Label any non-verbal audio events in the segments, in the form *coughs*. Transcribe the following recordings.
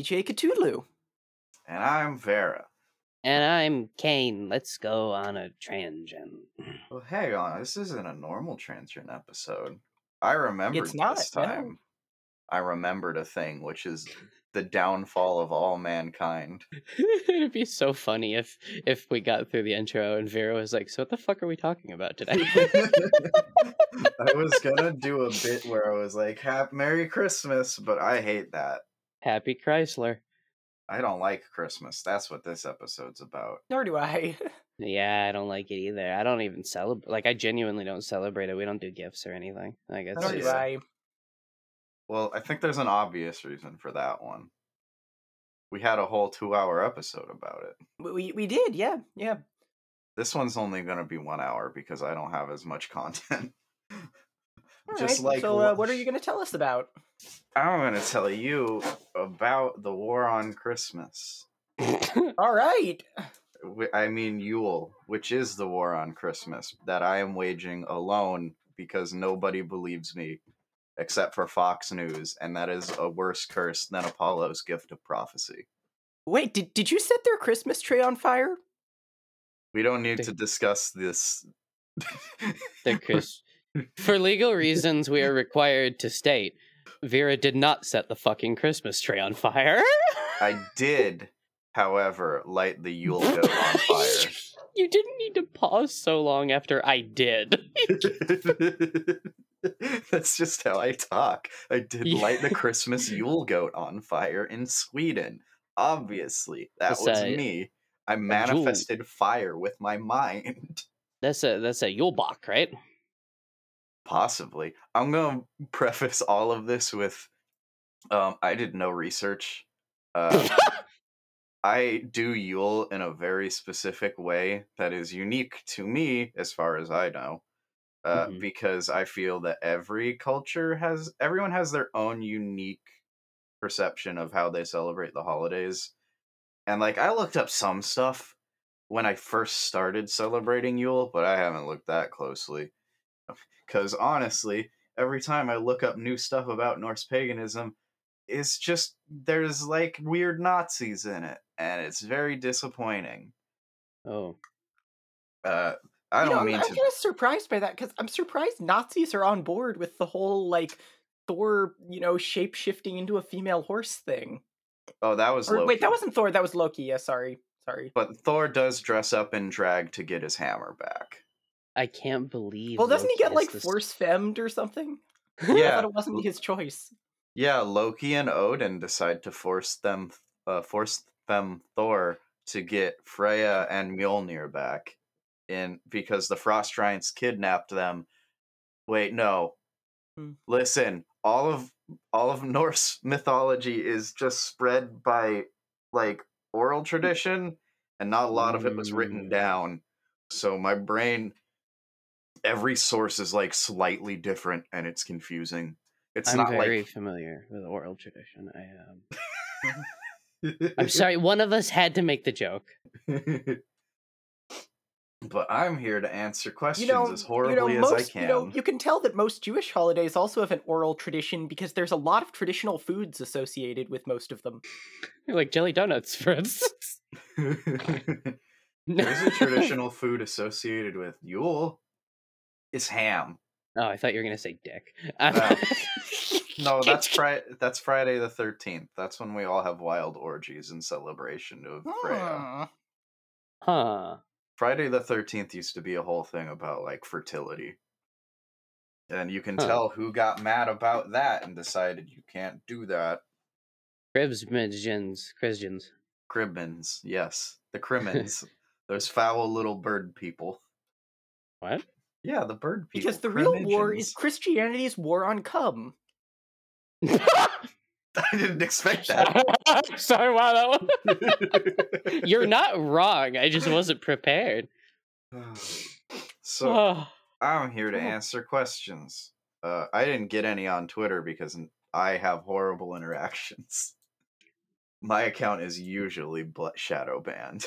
Hi, I'm DJ Cthulhu. And I'm Vera. And I'm Kane. Let's go on a transgen. *clears throat* Well, hang on. This isn't a normal transgen episode. I remembered It's not, this no. time. I remembered a thing, which is the downfall of all mankind. *laughs* It'd be so funny if if we got through the intro and Vera was like, "So what the fuck are we talking about today?" *laughs* I was gonna do a *laughs* bit where I was like, "Happy Merry Christmas," but I hate that. Happy Chrysler. I don't like Christmas. That's what this episode's about. Nor do I. *laughs* Yeah, I don't like it either. I don't even celebrate. Like, I genuinely don't celebrate it. We don't do gifts or anything. Like, it's Nor do. I. Well, I think there's an obvious reason for that one. We had a whole two-hour episode about it. We we did, yeah, yeah. This one's only going to be one hour because I don't have as much *laughs* content. All Just right, like so, uh, what- what are you going to tell us about? I'm going to tell you about the war on Christmas. *laughs* All right. I mean Yule, which is the war on Christmas that I am waging alone because nobody believes me except for Fox News, and that is a worse curse than Apollo's gift of prophecy. Wait, did did you set their Christmas tree on fire? We don't need They- to discuss this. the *laughs* Chris. For legal *laughs* reasons, we are required to state Vera did not set the fucking Christmas tree on fire. I did, however, light the Yule goat *laughs* on fire. You didn't need to pause so long after I did. *laughs* That's just how I talk. I did Yeah. light the Christmas Yule goat on fire in Sweden. Obviously, that That's was a- me. I manifested fire with my mind. That's a that's a Julbock, right? Possibly. I'm going *laughs* to preface all of this with um, I did no research. Uh, *laughs* I do Yule in a very specific way that is unique to me, as far as I know, uh, Mhm. because I feel that every culture has, everyone has their own unique perception of how they celebrate the holidays. And like, I looked up some stuff when I first started celebrating Yule, but I haven't looked that closely. *laughs* Because honestly, every time I look up new stuff about Norse paganism, it's just there's like weird Nazis in it, and it's very disappointing. Oh, Uh, I You don't know, mean I'm, I'm to. kind of surprised by that because I'm surprised Nazis are on board with the whole like Thor, you know, shape shifting into a female horse thing. Oh, that was Or Loki. wait, that wasn't Thor. That was Loki. Yeah, sorry, sorry. But Thor does dress up in drag to get his hammer back. I can't believe. Well, doesn't he get like this- force femmed or something? I Yeah. thought it wasn't his choice. Yeah, Loki and Odin decide to force them, uh, force them Thor to get Freya and Mjolnir back, in because the Frost Giants kidnapped them. Wait, no. Hmm. Listen, all of all of Norse *laughs* mythology is just spread by like oral tradition, and not a lot of it was written Mm. down. So my brain, every source is like slightly different, and it's confusing. It's I'm not very like familiar with oral tradition. I am. Um, *laughs* I'm sorry. One of us had to make the joke. but I'm here to answer questions You know, as you horribly know, as I can. You know, you can tell that most Jewish holidays also have an oral tradition because there's a lot of traditional foods associated with most of them. Like jelly donuts, for instance. *laughs* There's a *laughs* traditional food associated with Yule. It's ham. Oh, I thought you were gonna say dick. Uh, *laughs* No, *laughs* that's Friday. That's Friday the thirteenth. That's when we all have wild orgies in celebration of Freya. Hmm. huh. Friday the thirteenth used to be a whole thing about like fertility, and you can Huh. tell who got mad about that and decided you can't do that. Cribsmidgens, Christians. Crimmins, yes, the *laughs* Crimmins, those foul little bird people. What? Yeah, the bird people. Because the real war is Christianity's war on cum. *laughs* I didn't expect that. *laughs* Sorry, wow, that one. *laughs* You're not wrong. I just wasn't prepared. *sighs* *sighs* so Oh. I'm here to answer questions. Uh, I didn't get any on Twitter because I have horrible interactions. My account is usually shadow banned.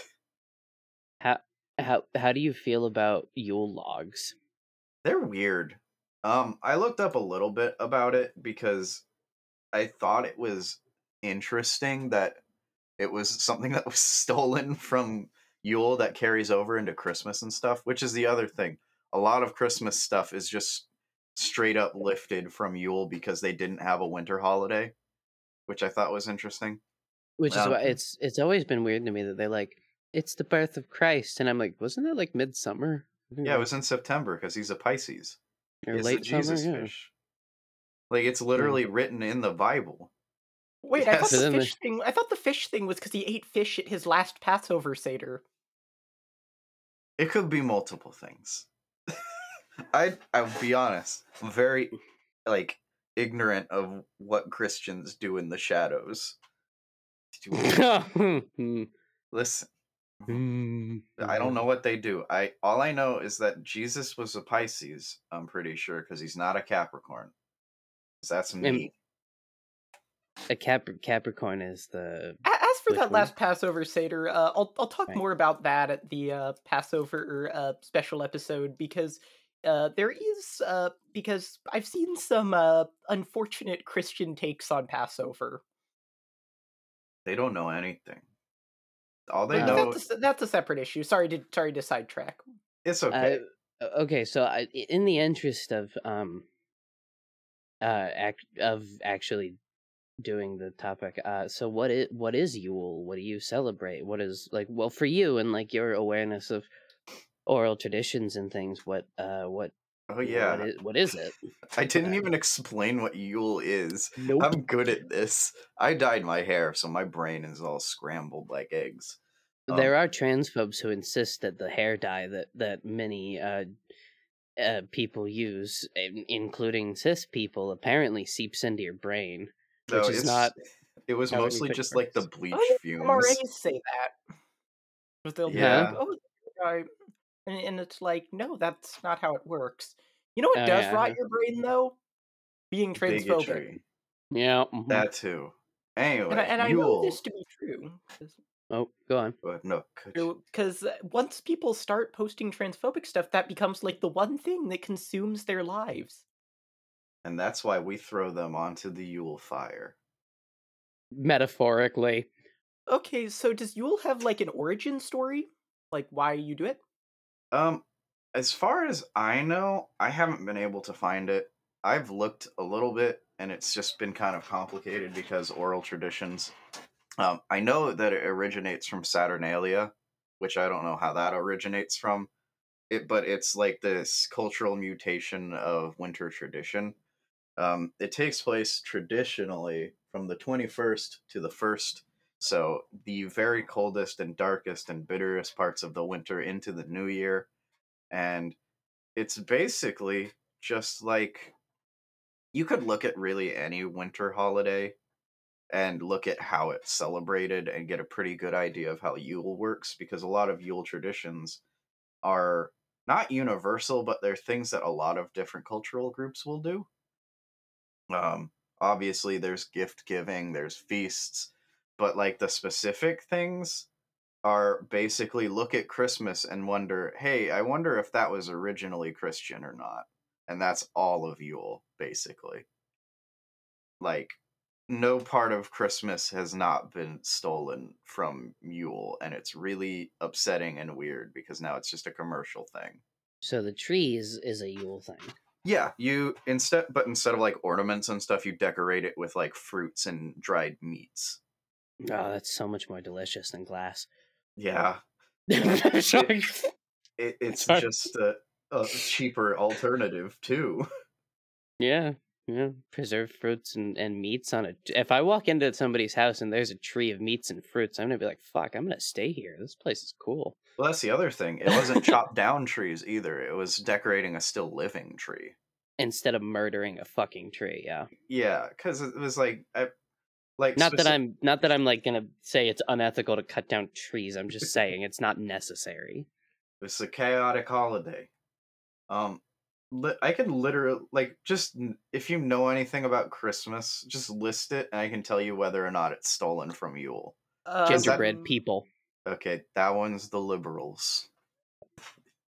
how how how do you feel about Yule logs? They're weird. Um, I looked up a little bit about it because I thought it was interesting that it was something that was *laughs* stolen from Yule that carries over into Christmas and stuff, which is the other thing. A lot of Christmas stuff is just straight up lifted from Yule because they didn't have a winter holiday, which I thought was interesting. Which is Um, why it's it's always been weird to me that they're like, it's the birth of Christ, and I'm like, wasn't that like midsummer? I think Yeah, it was in September because he's a Pisces. or It's late the Jesus summer. Yeah. fish. Like it's literally written in the Bible. Wait, I thought Yes. So the then fish thing. I thought the fish thing was because he ate fish at his last Passover seder. It could be multiple things. *laughs* I I'll be honest. I'm very like ignorant of what Christians do in the shadows. *laughs* Hmm. Listen, Hmm. I don't know what they do. I all I know is that Jesus was a Pisces. I'm pretty sure because he's not a Capricorn. That's me. A Cap- Capricorn is the As for that one? last Passover seder, uh, I'll I'll talk Right. more about that at the uh, Passover uh, special episode because uh, there is uh, because I've seen some uh, unfortunate Christian takes on Passover. They don't know anything. All they know that's a, that's a separate issue. Sorry to sorry to sidetrack. it's okay. Uh, okay, so I, i- in the interest of um, uh, act of actually doing the topic, uh, so what is what is Yule? What do you celebrate? What is like well for you and like your awareness of oral traditions and things? What uh, what oh yeah, what is, what is it? *laughs* I didn't even explain what Yule is. Nope. I'm good at this. I dyed my hair, so my brain is all scrambled like eggs. there um, are transphobes who insist that the hair dye that that many uh, uh, people use, including cis people, apparently seeps into your brain. So which is not It was mostly anything just like the works. bleach Oh, fumes. MRAs say that. 'Cause they'll be Yeah. like, oh, I- and, and it's like, no, that's not how it works. You know what Oh, does yeah, rot your brain though? Being transphobic. Bigotry. Yeah. mhm. That too. Anyway, And, I, and I know this to be true. Oh, go on. But no, Because once people start posting transphobic stuff, that becomes like the one thing that consumes their lives. and that's why we throw them onto the Yule fire. Metaphorically. Okay, so does Yule have like an origin story? Like why you do it? Um, as far as I know, I haven't been able to find it. I've looked a little bit, and it's just been kind of complicated because oral traditions. Um, I know that it originates from Saturnalia, which I don't know how that originates from. It, but it's like this cultural mutation of winter tradition. Um, it takes place traditionally from the 21st to the 1st, so the very coldest and darkest and bitterest parts of the winter into the new year. And it's basically just like you could look at really any winter holiday and look at how it's celebrated and get a pretty good idea of how Yule works because a lot of Yule traditions are not universal, but they're things that a lot of different cultural groups will do. Um, obviously, there's gift giving, there's feasts, but like the specific things are basically look at Christmas and wonder, hey, I wonder if that was originally Christian or not. And that's all of Yule, basically. Like, no part of Christmas has not been stolen from Yule, and it's really upsetting and weird because now it's just a commercial thing. So the tree is, is a Yule thing. Yeah, you instead, but instead of like ornaments and stuff, you decorate it with like fruits and dried meats. Oh, that's so much more delicious than glass. Yeah, *laughs* Sorry. it, it's Sorry. just a, a cheaper alternative too. *laughs* yeah, yeah. Preserved fruits and, and meats on a. If I walk into somebody's house and there's a tree of meats and fruits, I'm gonna be like, "Fuck, I'm gonna stay here. This place is cool." Well, that's the other thing. It wasn't chopped down trees either. It was decorating a still living tree. Instead of murdering a fucking tree, yeah. Yeah, because it was like, I, like Not that I'm not that I'm like gonna say it's unethical to cut down trees. I'm just saying it's not necessary. It's a chaotic holiday. Um, li- I could literally like just if you know anything about Christmas, just list it, and I can tell you whether or not it's stolen from Yule. Uh, Gingerbread um, people. Okay, that one's the liberals.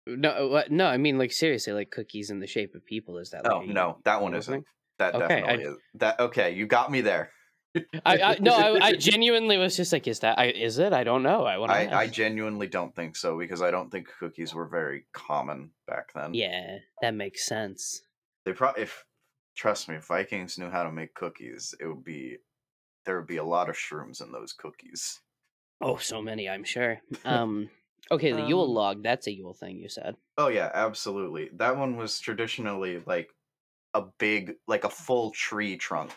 No, what? No, I mean like seriously, like cookies in the shape of people. Is that? Oh like a no, that one isn't. thing? That Okay, I- definitely is. That okay, you got me there. I, I no, I, I *laughs* genuinely was just like, is that? I, is it? I don't know. I want to. I, I genuinely don't think so because I don't think cookies were very common back then. Yeah, that makes sense. They probably if trust me, if Vikings knew how to make cookies, it would be there would be a lot of shrooms in those cookies. Oh, so many, I'm sure. *laughs* Um, okay, the Yule Um, log. That's a Yule thing you said. Oh yeah, absolutely. That one was traditionally like a big like a full tree trunk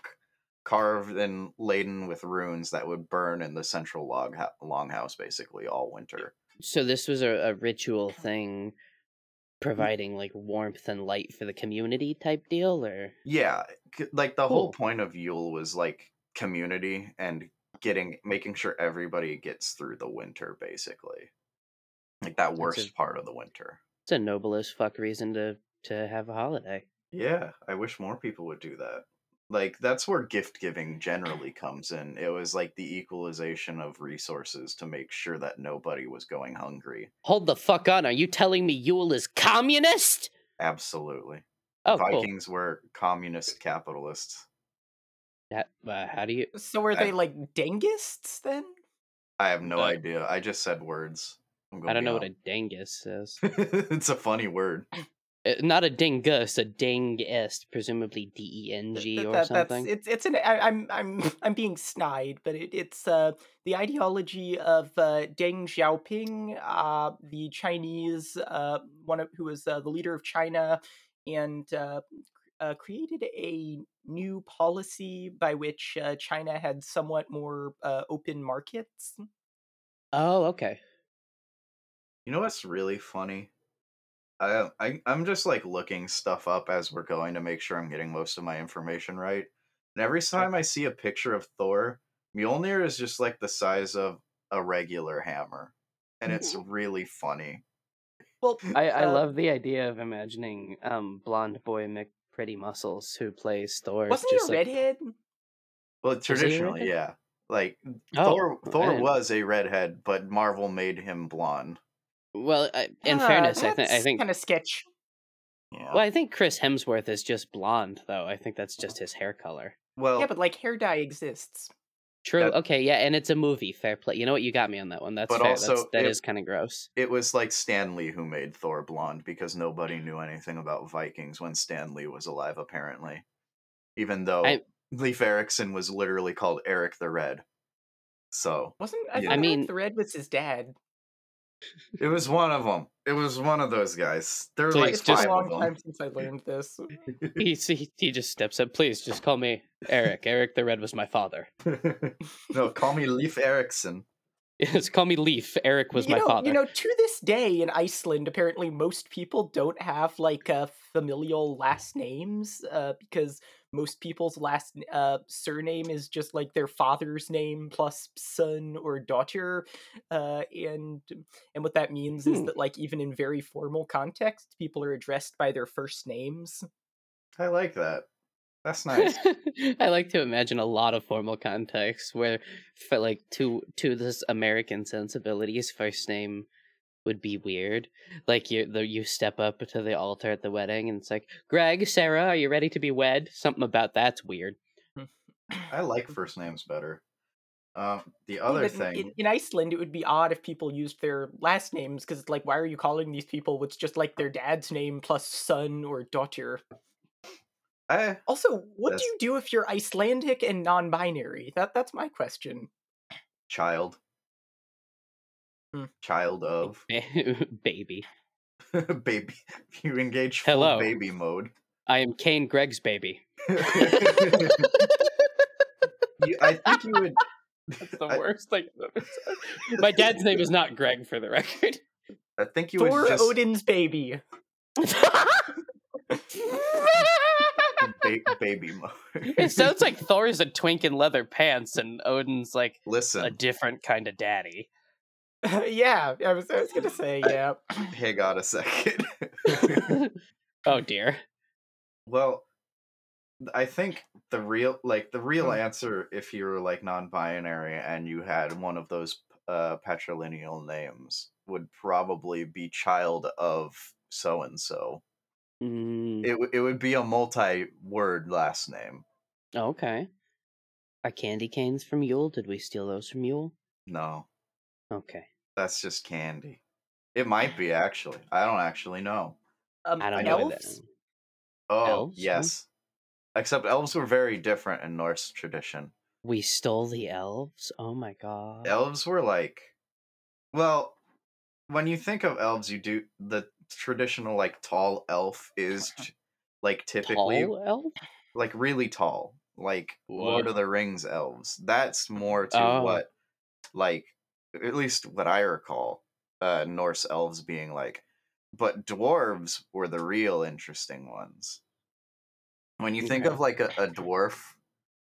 carved and laden with runes that would burn in the central log ha- longhouse basically all winter. So this was a, a ritual thing, mm-hmm. providing like warmth and light for the community type deal, or Yeah, like the whole point of Yule was like community and getting making sure everybody gets through the winter basically. Like that That's a- worst part of the winter. it's a noble as fuck reason to to have a holiday. Yeah, I wish more people would do that. Like that's where gift giving generally *clears throat* comes in. It was like the equalization of resources to make sure that nobody was going hungry. Hold the fuck on! Are you telling me Yule is communist? Absolutely. Oh, cool. Vikings were communist capitalists. That, uh, how do you? So are I- they like dangists then? I have no Uh, idea. I just said words. I'm gonna don't be know what a honest. dingus is. *laughs* it's a funny word. *coughs* Uh, Not a dingus, a dingist, presumably D E N G or that- something. That's, it's it's an I, I'm I'm *laughs* I'm being snide, but it, it's uh the ideology of uh, Deng Xiaoping, uh, the Chinese uh one of who was uh, the leader of China, and uh, uh, created a new policy by which uh, China had somewhat more uh, open markets. Oh, okay. You know what's really funny? I, I I'm just like looking stuff up as we're going to make sure I'm getting most of my information right. And every time I see a picture of Thor, Mjolnir is just like the size of a regular hammer, and it's really funny. Well, *laughs* I, I uh, love the idea of imagining um blonde boy McPretty Muscles who plays Thor. Wasn't he a like, redhead? Well, traditionally, redhead? yeah. Like Oh, Thor, Thor didn't- was a redhead, but Marvel made him blonde. Well, I, in Ah, fairness, I think I think kind of sketch. Yeah. well, I think Chris Hemsworth is just blonde though. I think that's just his hair color. Well, Yeah, but like hair dye exists. True. That- okay. Yeah, and it's a movie. Fair play. You know what? You got me on that one. That's But fair. also, that's, that it- is kind of gross. it was like Stan Lee who made Thor blonde because nobody knew anything about Vikings when Stan Lee was alive, apparently. Even though I- Leif Erikson was literally called Eric the Red. So Wasn't I, Yeah. I mean- the Red was his dad? It was one of them. It was one of those guys. There were Please, like it's been just- a five long of them. time since I learned this. he, he he just steps up. Please, just call me Eric. Eric the Red was my father. *laughs* no, call me Leif Erikson. Just call me Leaf. Eric was you my know, father. You know, to this day in Iceland, apparently most people don't have like uh, familial last names uh, because most people's last uh, surname is just like their father's name plus son or daughter, uh, and and what that means is Hmm. that like even in very formal contexts, people are addressed by their first names. I like that. That's *laughs* nice. I like to imagine a lot of formal contexts where, for like to to this American sensibilities, first name would be weird. Like you, the, you step up to the altar at the wedding, and it's like, Greg, Sarah, are you ready to be wed? Something about that's weird. I like first names better. Um, the other but in- thing, in, in Iceland, it would be odd if people used their last names because, it's like, why are you calling these people what's just like their dad's name plus son or daughter? I Also, what That's- do you do if you're Icelandic and non-binary? That that's my question. child, Hmm. child of *laughs* baby. *laughs* baby. *laughs* You engage full Hello. baby mode. I am Kane Greg's baby. You- I think you would. That's the I- worst thing. I've ever said. My dad's name is not Greg, for the record. I think you Thor would just Odin's baby. ba- baby mode. it sounds like Thor's a twink in leather pants, and Odin's like listen a different kind of daddy. *laughs* yeah, I was, I was gonna say yeah. *coughs* Hang on a second. *laughs* *laughs* oh dear. well, I think the real, like the real Hmm. answer, if you were like non-binary and you had one of those uh, patrilineal names, would probably be child of so and so. Mm, It w- it would be a multi-word last name. okay. Are candy canes from Yule? Did we steal those from Yule? No, Okay. that's just candy. It might be *laughs* actually. I don't actually know. Um, I don't know know elves? Oh, Elves, yes. Except elves were very different in Norse tradition. We stole the elves. Oh my god. Elves were like, well, when you think of elves, you do the traditional like tall elf is *laughs* like typically Tall elf? like really tall, like Lord of the Rings elves. That's more to Oh. what, like, at least what I recall, uh, Norse elves being like. But dwarves were the real interesting ones. When you think of like a, a dwarf,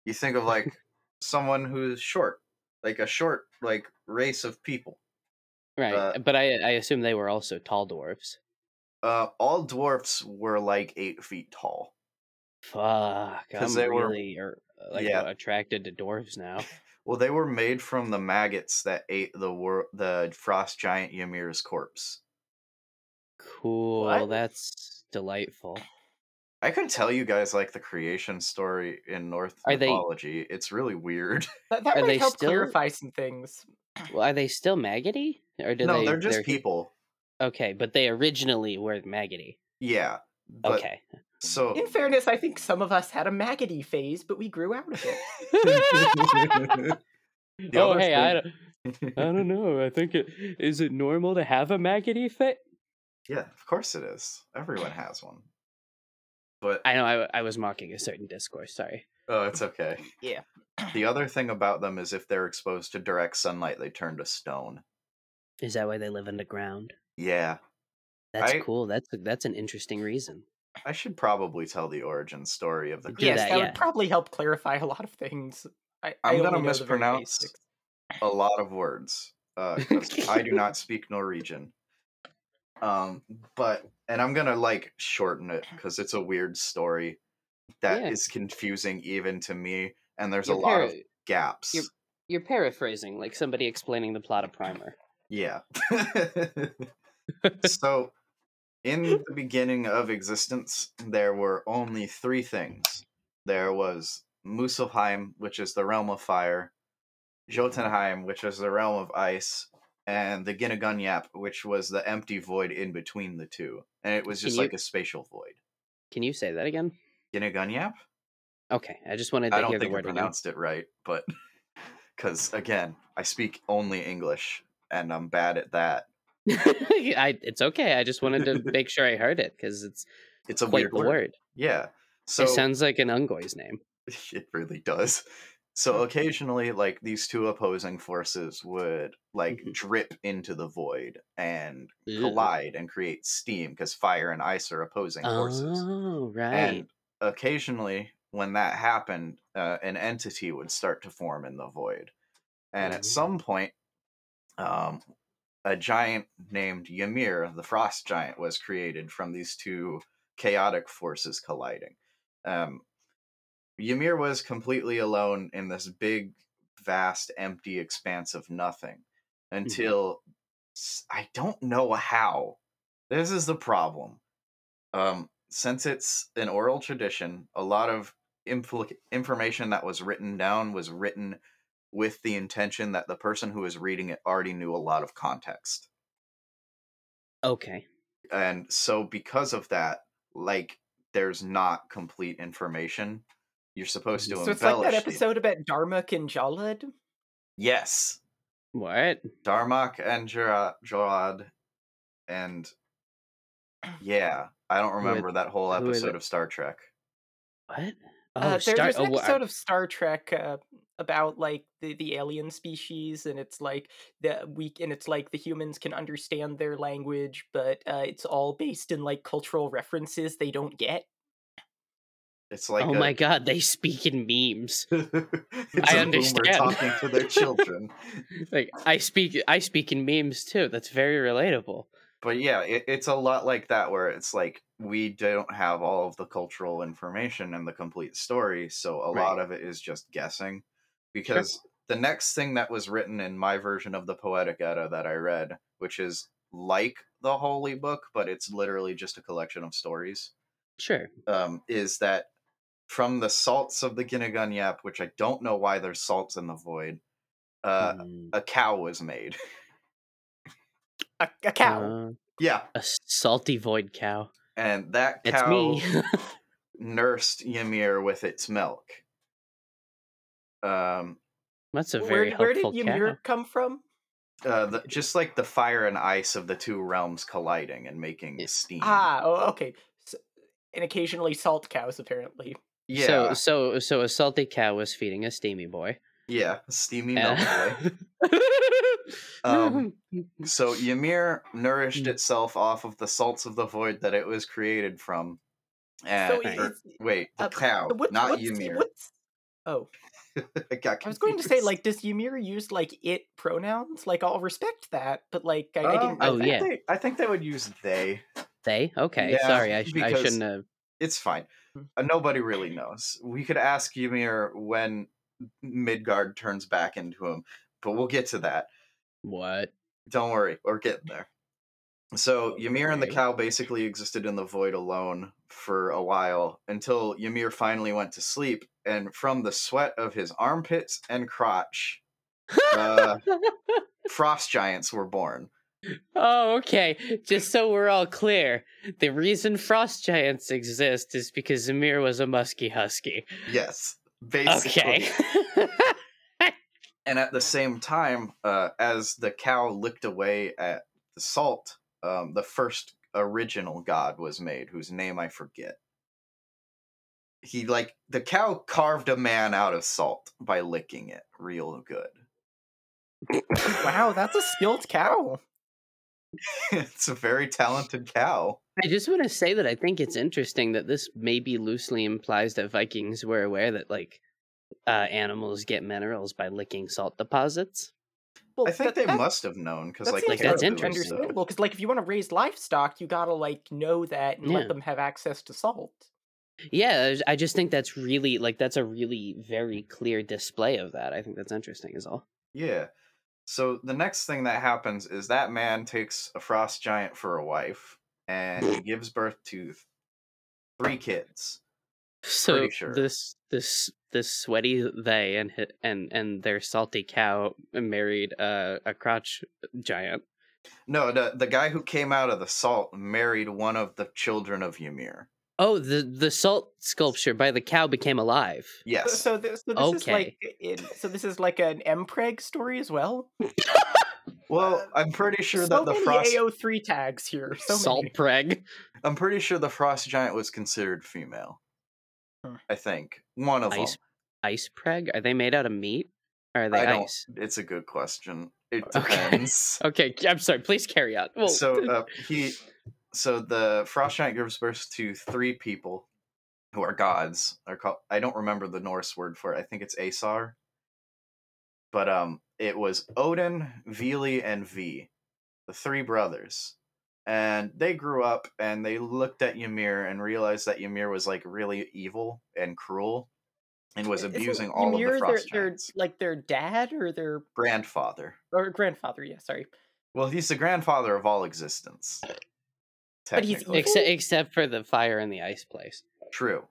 you think of like *laughs* someone who's short, like a short like race of people. Right. uh, but I I assume they were also tall dwarves. Uh, all dwarfs were like eight feet tall. Fuck, I'm they were- really er, like Yeah. attracted to dwarves now. Well, they were made from the maggots that ate the wor- the frost giant Ymir's corpse. Cool. What? That's delightful. I could tell you guys like the creation story in Norse Are they- mythology. It's really weird. *laughs* That, that Are might they help still- clarify some things. Well, are they still maggoty? Or do no, they they're just people. Okay, but they originally were maggoty. Yeah. But Okay. So In fairness, I think some of us had a maggoty phase, but we grew out of it. *laughs* *laughs* Oh, other hey, I don't, *laughs* I don't know. I think it is it normal to have a maggoty fit? yeah, of course it is. Everyone has one. But I know I, I was mocking a certain discourse. Sorry. oh, it's okay. Yeah. The other thing about them is if they're exposed to direct sunlight, they turn to stone. Is that why they live underground? Yeah. That's I- cool. That's that's an interesting reason. I should probably tell the origin story of the Do yes, that, that, yeah. would probably help clarify a lot of things. I, I I'm only gonna know the very mispronounce a lot of words uh *laughs* 'cause I do not speak Norwegian. Um, but and I'm gonna like shorten it because it's a weird story that is Yeah. confusing even to me, and there's You're a lot of gaps. you're- You're paraphrasing, like somebody explaining the plot of Primer. Yeah. *laughs* *laughs* so, in the beginning of existence, there were only three things. There was Muspelheim, which is the realm of fire, Jotunheim, which is the realm of ice, and the Ginnigunyap, which was the empty void in between the two. And it was just you- like a spatial void. Can you say that again? Ginnigunyap? Okay, I just wanted to I don't hear the think I word again. pronounced it right, but *laughs* because again, I speak only English and I'm bad at that. *laughs* I, it's okay. I just wanted to make sure I heard it because it's It's a quite weird word. Yeah. So it sounds like an Unggoy's name. *laughs* it really does. So occasionally, like these two opposing forces would like Mhm. drip into the void and collide and create steam because fire and ice are opposing forces. Oh, right. And occasionally, when that happened, uh, an entity would start to form in the void. And at some point, um, a giant named Ymir, the frost giant, was created from these two chaotic forces colliding. Um, Ymir was completely alone in this big, vast, empty expanse of nothing until I don't know how. This is the problem. Um, since it's an oral tradition, a lot of impl- information that was written down was written with the intention that the person who is reading it already knew a lot of context. okay. And so, because of that, like, there's not complete information. You're supposed to So it's like that the- episode about Darmok and Jalad. Yes, What? Darmok and Jara- Jarad, and *clears throat* yeah, I don't are- remember that whole episode of Star Trek. What? Oh, uh, there's, Star- there's an oh, wha- episode of Star Trek uh, about like the, the alien species, and it's like the we and it's like the humans can understand their language, but uh, it's all based in like cultural references they don't get. It's like oh a- my god, they speak in memes. *laughs* it's I a understand. boomer talking to their children. *laughs* like I speak I speak in memes too. That's very relatable. but yeah, it, it's a lot like that where it's like we don't have all of the cultural information and the complete story, so a lot of it is just guessing. Because the next thing that was written in my version of the Poetic Edda that I read, which is like the Holy Book, but it's literally just a collection of stories, Sure. um, is that from the salts of the Ginnigan Yap, which I don't know why there's salts in the void, uh, Mm, a cow was made. A, a cow. uh, yeah, a salty void cow. and that It's cow me. *laughs* nursed Ymir with its milk. Um, That's a where, very where did helpful Ymir cow. come from? uh, the, just like the fire and ice of the two realms colliding and making Yeah. steam. Ah, oh, okay. So, and occasionally salt cows, apparently. yeah, So so so a salty cow was feeding a steamy boy. yeah, steamy milk boy. Uh, *laughs* *laughs* Um, So Ymir nourished Mm. itself off of the salts of the void that it was created from. And So Right. or- wait, the uh, cow, What- not what's- Ymir. what's- Oh, *laughs* I, got I was going to say, like, does Ymir use like it pronouns? Like, I'll respect that, but like, I, I Um, didn't. Oh, think yeah. they, I think they would use they. they okay. Yeah, sorry, I, sh- I shouldn't have. It's fine. Hmm. Uh, nobody really knows. We could ask Ymir when Midgard turns back into him, but we'll get to that. What? Don't worry, we're getting there. So Ymir and the cow basically existed in the void alone for a while until Ymir finally went to sleep, and from the sweat of his armpits and crotch, uh, *laughs* frost giants were born. oh, okay. Just so we're all clear, the reason frost giants exist is because Ymir was a musky husky. Yes, basically. Okay. *laughs* And at the same time, uh, as the cow licked away at the salt, um, the first original god was made, whose name I forget. He like the cow carved a man out of salt by licking it real good. wow, that's a skilled cow. *laughs* it's a very talented cow. I just want to say that I think it's interesting that this maybe loosely implies that Vikings were aware that like uh, animals get minerals by licking salt deposits. Well, I think that- they that- must have known because That like seems that's interesting. Uh, understandable because, like, if you want to raise livestock, you gotta like know that and Yeah. let them have access to salt. Yeah, I- I just think that's really like that's a really very clear display of that. I think that's interesting, is all. Yeah. So the next thing that happens is that man takes a frost giant for a wife, and he *laughs* gives birth to three kids. So sure. this this this sweaty they and and and their salty cow married uh, a crotch giant. No, the the guy who came out of the salt married one of the children of Ymir. Oh, the the salt sculpture by the cow became alive. So, Yes. so this, so this is like, in, so this is like an Mpreg story as well. *laughs* well, I'm pretty sure so that the many frost. AO3 tags here. So salt many. preg. I'm pretty sure the frost giant was considered female. I think one of Ice them. ice preg. Are they made out of meat? Or are they I don't. ice? It's a good question. It Okay. *laughs* depends. Okay, I'm sorry. Please carry on. Well, so *laughs* uh, he so the frost giant gives birth to three people who are gods are called i don't remember the norse word for it i think it's asar but um it was odin vili and Vé the three brothers and they grew up and they looked at ymir and realized that ymir was like really evil and cruel and was Isn't abusing all Ymir of the frost their, giants like their dad or their grandfather or grandfather? Yeah, sorry. well he's the grandfather of all existence But he's except except for the fire and the ice place. true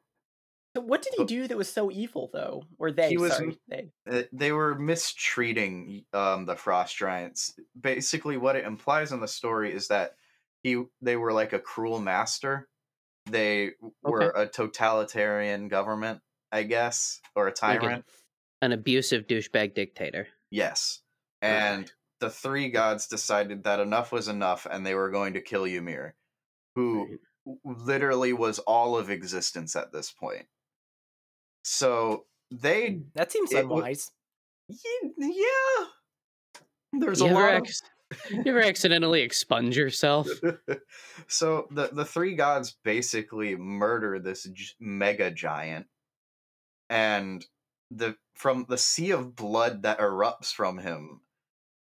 So what did he But- do that was so evil though? Or they? He was sorry, they. uh, they were mistreating um the frost giants basically what it implies in the story is that he they were like a cruel master they were a totalitarian government i guess or a Like a- tyrant An abusive douchebag dictator. yes and the three gods decided that enough was enough and they were going to kill ymir who Right. literally was all of existence at this point so they That seems it w- unwise. Ye- yeah there's You a ever, lot of ex- you ever accidentally expunge yourself? *laughs* so the the three gods basically murder this g- mega giant and the from the sea of blood that erupts from him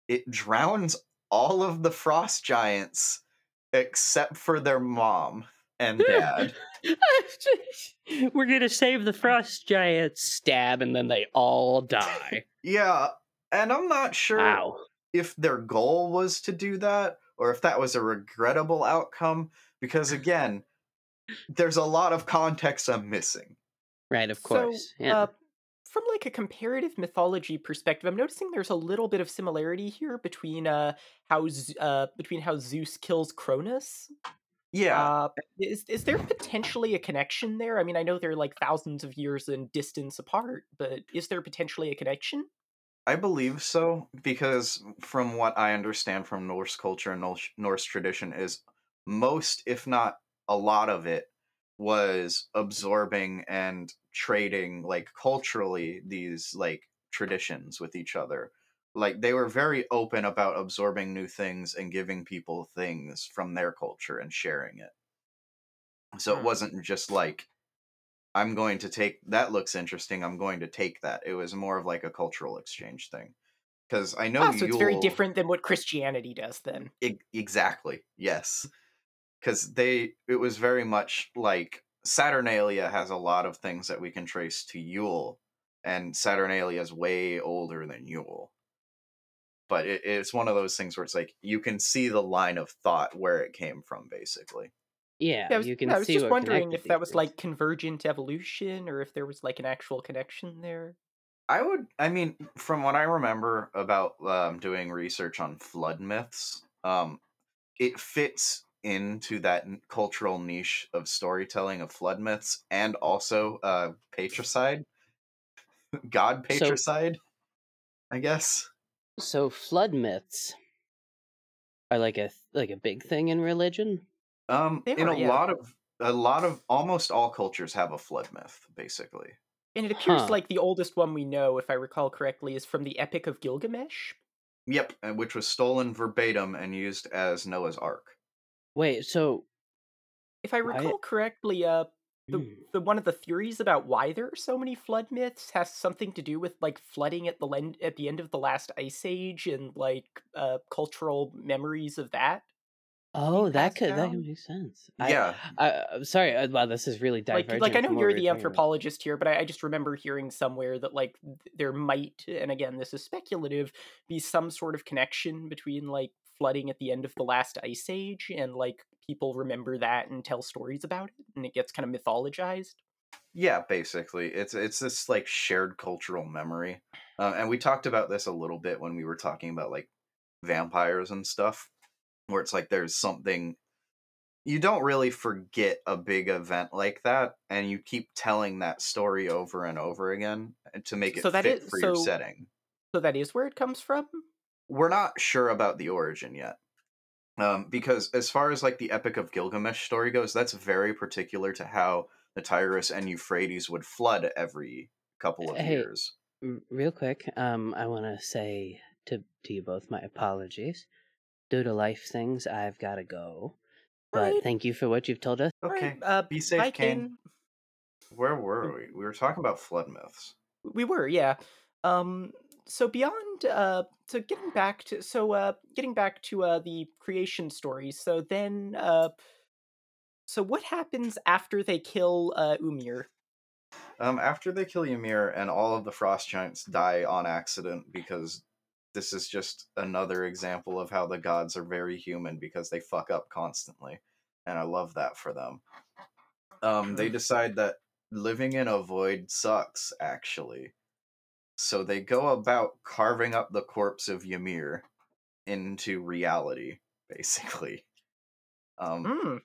it drowns all of the frost giants except for their mom and hmm. dad *laughs* We're gonna save the frost giants. Stab, and then they all die. *laughs* yeah and i'm not sure wow. If their goal was to do that or if that was a regrettable outcome because again there's a lot of context i'm missing Right, of So, course. Yeah. uh, from like a comparative mythology perspective, I'm noticing there's a little bit of similarity here between uh how Z- uh between how Zeus kills Cronus. Yeah, Uh, is is there potentially a connection there? I mean, I know they're like thousands of years in distance apart, but is there potentially a connection? I believe so because from what I understand from Norse culture and Norse, Norse tradition is most if not a lot of it was absorbing and trading like culturally these like traditions with each other. Like they were very open about absorbing new things and giving people things from their culture and sharing it. So it Hmm. wasn't just like I'm going to take that looks interesting. I'm going to take that. It was more of like a cultural exchange thing. Because I know Ah, so it's very different than what Christianity does then. exactly yes, because they it was very much like Saturnalia has a lot of things that we can trace to Yule, and Saturnalia is way older than Yule. But it, it's one of those things where it's like you can see the line of thought where it came from, basically. Yeah, Yeah, I was, you can I was see just what wondering if that was like convergent evolution or if there was like an actual connection there. I would, I mean, from what I remember about um, doing research on flood myths, um, it fits into that cultural niche of storytelling of flood myths and also uh, patricide, *laughs* god So, patricide, I guess. so flood myths are like a like a big thing in religion. Um, They in are, a yeah. lot of a lot of almost all cultures have a flood myth, basically. And it appears Huh. like the oldest one we know, if I recall correctly, is from the Epic of Gilgamesh. Yep, which was stolen verbatim and used as Noah's Ark. Wait, so If I why? recall correctly, uh, the, Hmm. the one of the theories about why there are so many flood myths has something to do with like flooding at the len- at the end of the last ice age and like uh, cultural memories of that Oh, that could that down. could make sense. Yeah, I I'm sorry. uh, Wow, this is really like like I know you're the anthropologist here, but I, I just remember hearing somewhere that like there might, and again this is speculative, be some sort of connection between like flooding at the end of the last ice age and like people remember that and tell stories about it, and it gets kind of mythologized. Yeah, basically, it's it's this like shared cultural memory, uh, and we talked about this a little bit when we were talking about like vampires and stuff, where it's like there's something you don't really forget a big event like that, and you keep telling that story over and over again uh, to make it So that fit is for your setting. so that is where it comes from. We're not sure about the origin yet. Um, because as far as like the Epic of Gilgamesh story goes, that's very particular to how the Tigris and Euphrates would flood every couple of Hey, years. real quick, um, I want to say to to you both my apologies. Due to life things, I've got to go. But right, thank you for what you've told us. all right. Okay, Uh, be safe, bye, Kane. Kane. Where were we? We were talking about flood myths. We were, yeah. Um, so beyond, uh, so getting back to, so uh, getting back to uh the creation story. So then, uh, so what happens after they kill uh Umir? Um, after they kill Ymir and all of the frost giants die on accident because this is just another example of how the gods are very human because they fuck up constantly, and I love that for them. Um, they decide that living in a void sucks, actually. So they go about carving up the corpse of Ymir into reality, *laughs* basically. Um, Mm.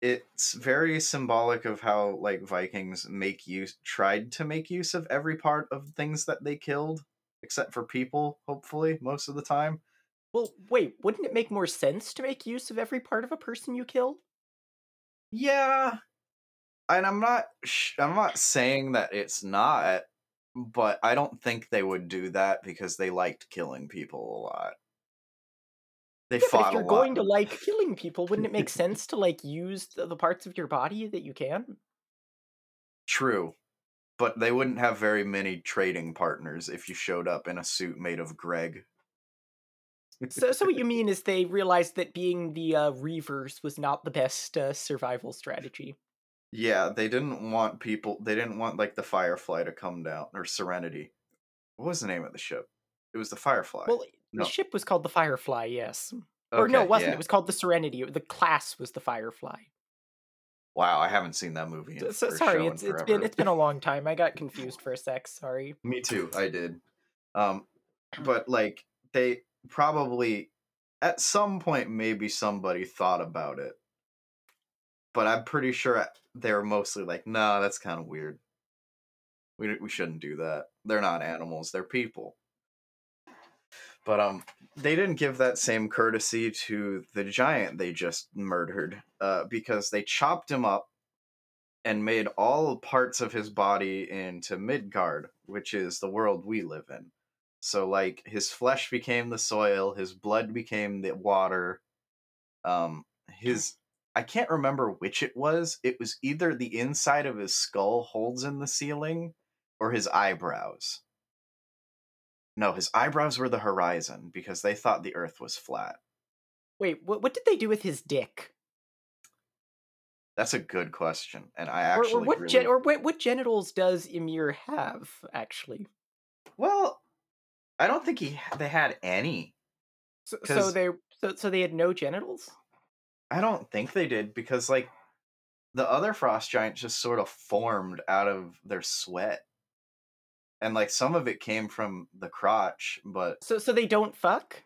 it's very symbolic of how like Vikings make use tried to make use of every part of things that they killed, except for people, hopefully, most of the time. Well, wait, wouldn't it make more sense to make use of every part of a person you kill? Yeah, and I'm not sh- I'm not saying that it's not, but I don't think they would do that because they liked killing people a lot. They yeah, fought but if you're going to like killing people, wouldn't it make *laughs* sense to like use the, the parts of your body that you can? True. But they wouldn't have very many trading partners if you showed up in a suit made of Greg. So, so what you mean is *laughs* they realized that being the uh, Reavers was not the best uh, survival strategy. Yeah, they didn't want people. They didn't want like the Firefly to come down or Serenity. What was the name of the ship? It was the Firefly. Well, No. the ship was called the Firefly, yes. Or no, it wasn't. yeah. It was called the Serenity. The class was the Firefly. Wow, I haven't seen that movie. In, So, sorry, it's it's been it's been a long time. I got confused *laughs* for a sec. Sorry. Me too. I did. Um, but like they probably at some point maybe somebody thought about it, but I'm pretty sure they were mostly like, "No, that's kind of weird. We we shouldn't do that. They're not animals. They're people." But um, they didn't give that same courtesy to the giant they just murdered, uh, because they chopped him up and made all parts of his body into Midgard, which is the world we live in. So like his flesh became the soil, his blood became the water. Um his I can't remember which it was. It was either the inside of his skull holds in the ceiling or his eyebrows. No, his eyebrows were the horizon because they thought the earth was flat. Wait, what what did they do with his dick? That's a good question. And I actually or what really... gen- or what, what genitals does Ymir have actually? Well, I don't think he they had any. So, so they so, so they had no genitals. I don't think they did because like the other frost giants just sort of formed out of their sweat. And like some of it came from the crotch, but So so they don't fuck.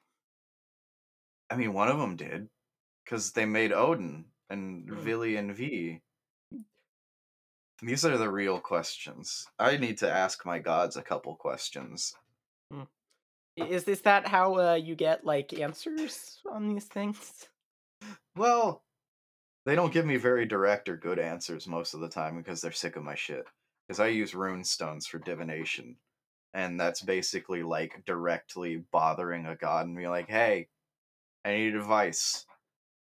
I mean one of them did cuz they made Odin and Hmm. Vili and Vé. These are the real questions. I need to ask my gods a couple questions. I- Is is that how uh, you get like answers on these things? Well, they don't give me very direct or good answers most of the time because they're sick of my shit. Because I use rune stones for divination. And that's basically like directly bothering a god and be like, hey, I need advice.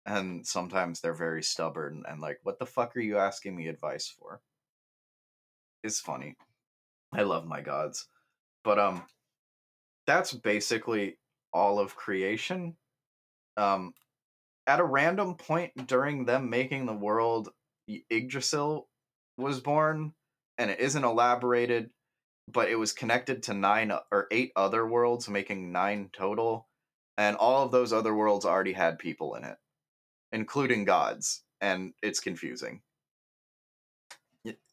And sometimes they're very stubborn and like, what the fuck are you asking me advice for? It's funny. I love my gods. But um that's basically all of creation. Um at a random point during them making the world, Yggdrasil was born, and it isn't elaborated, but it was connected to nine or eight other worlds, making nine total, and all of those other worlds already had people in it, including gods, and it's confusing.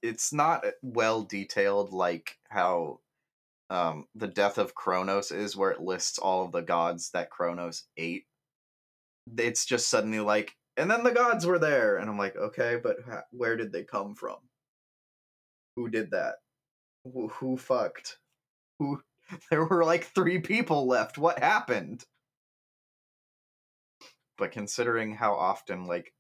It's not well detailed like how um, the death of Kronos is, where it lists all of the gods that Kronos ate. It's just suddenly like and then the gods were there! And i'm like okay but ha- where did they come from who did that? Who, who fucked? Who *laughs* there were like three people left. What happened? But considering how often like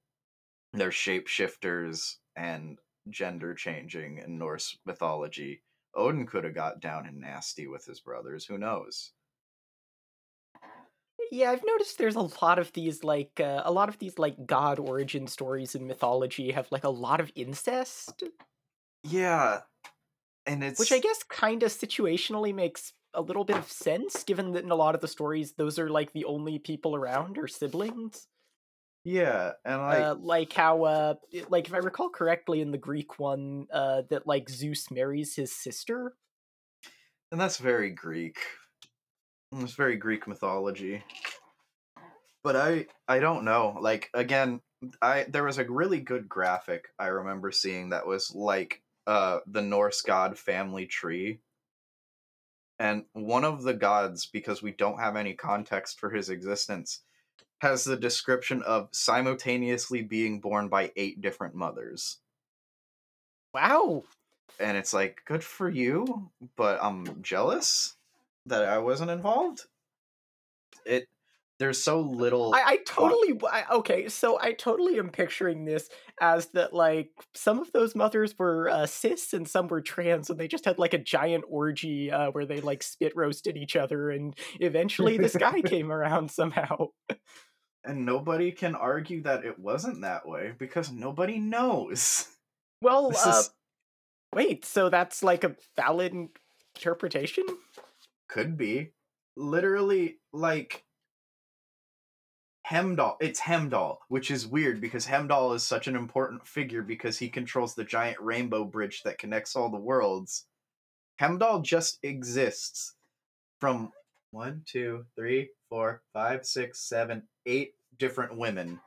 they're shapeshifters and gender changing in norse mythology odin could have got down and nasty with his brothers. Who knows? Yeah, I've noticed there's a lot of these like uh, a lot of these like god origin stories in mythology have like a lot of incest, yeah and it's which I guess kind of situationally makes a little bit of sense given that in a lot of the stories those are like the only people around or siblings. yeah and like uh, like how uh like if I recall correctly in the Greek one uh that like Zeus marries his sister. And that's very Greek. It's very Greek mythology. But I I don't know. Like again, I there was a really good graphic I remember seeing that was like uh the Norse god family tree. And one of the gods because we don't have any context for his existence has the description of simultaneously being born by eight different mothers. Wow. and it's like good for you but i'm jealous that i wasn't involved it there's so little I, I totally I, okay so i totally am picturing this as that like some of those mothers were uh, cis and some were trans and they just had like a giant orgy uh, where they like spit roasted each other and eventually this guy *laughs* came around somehow. And nobody can argue that it wasn't that way because nobody knows. Well uh, is wait so that's like a valid interpretation? Could be. Literally like Heimdall. It's Heimdall, which is weird because Heimdall is such an important figure because he controls the giant rainbow bridge that connects all the worlds. Heimdall just exists from one, two, three, four, five, six, seven, eight different women,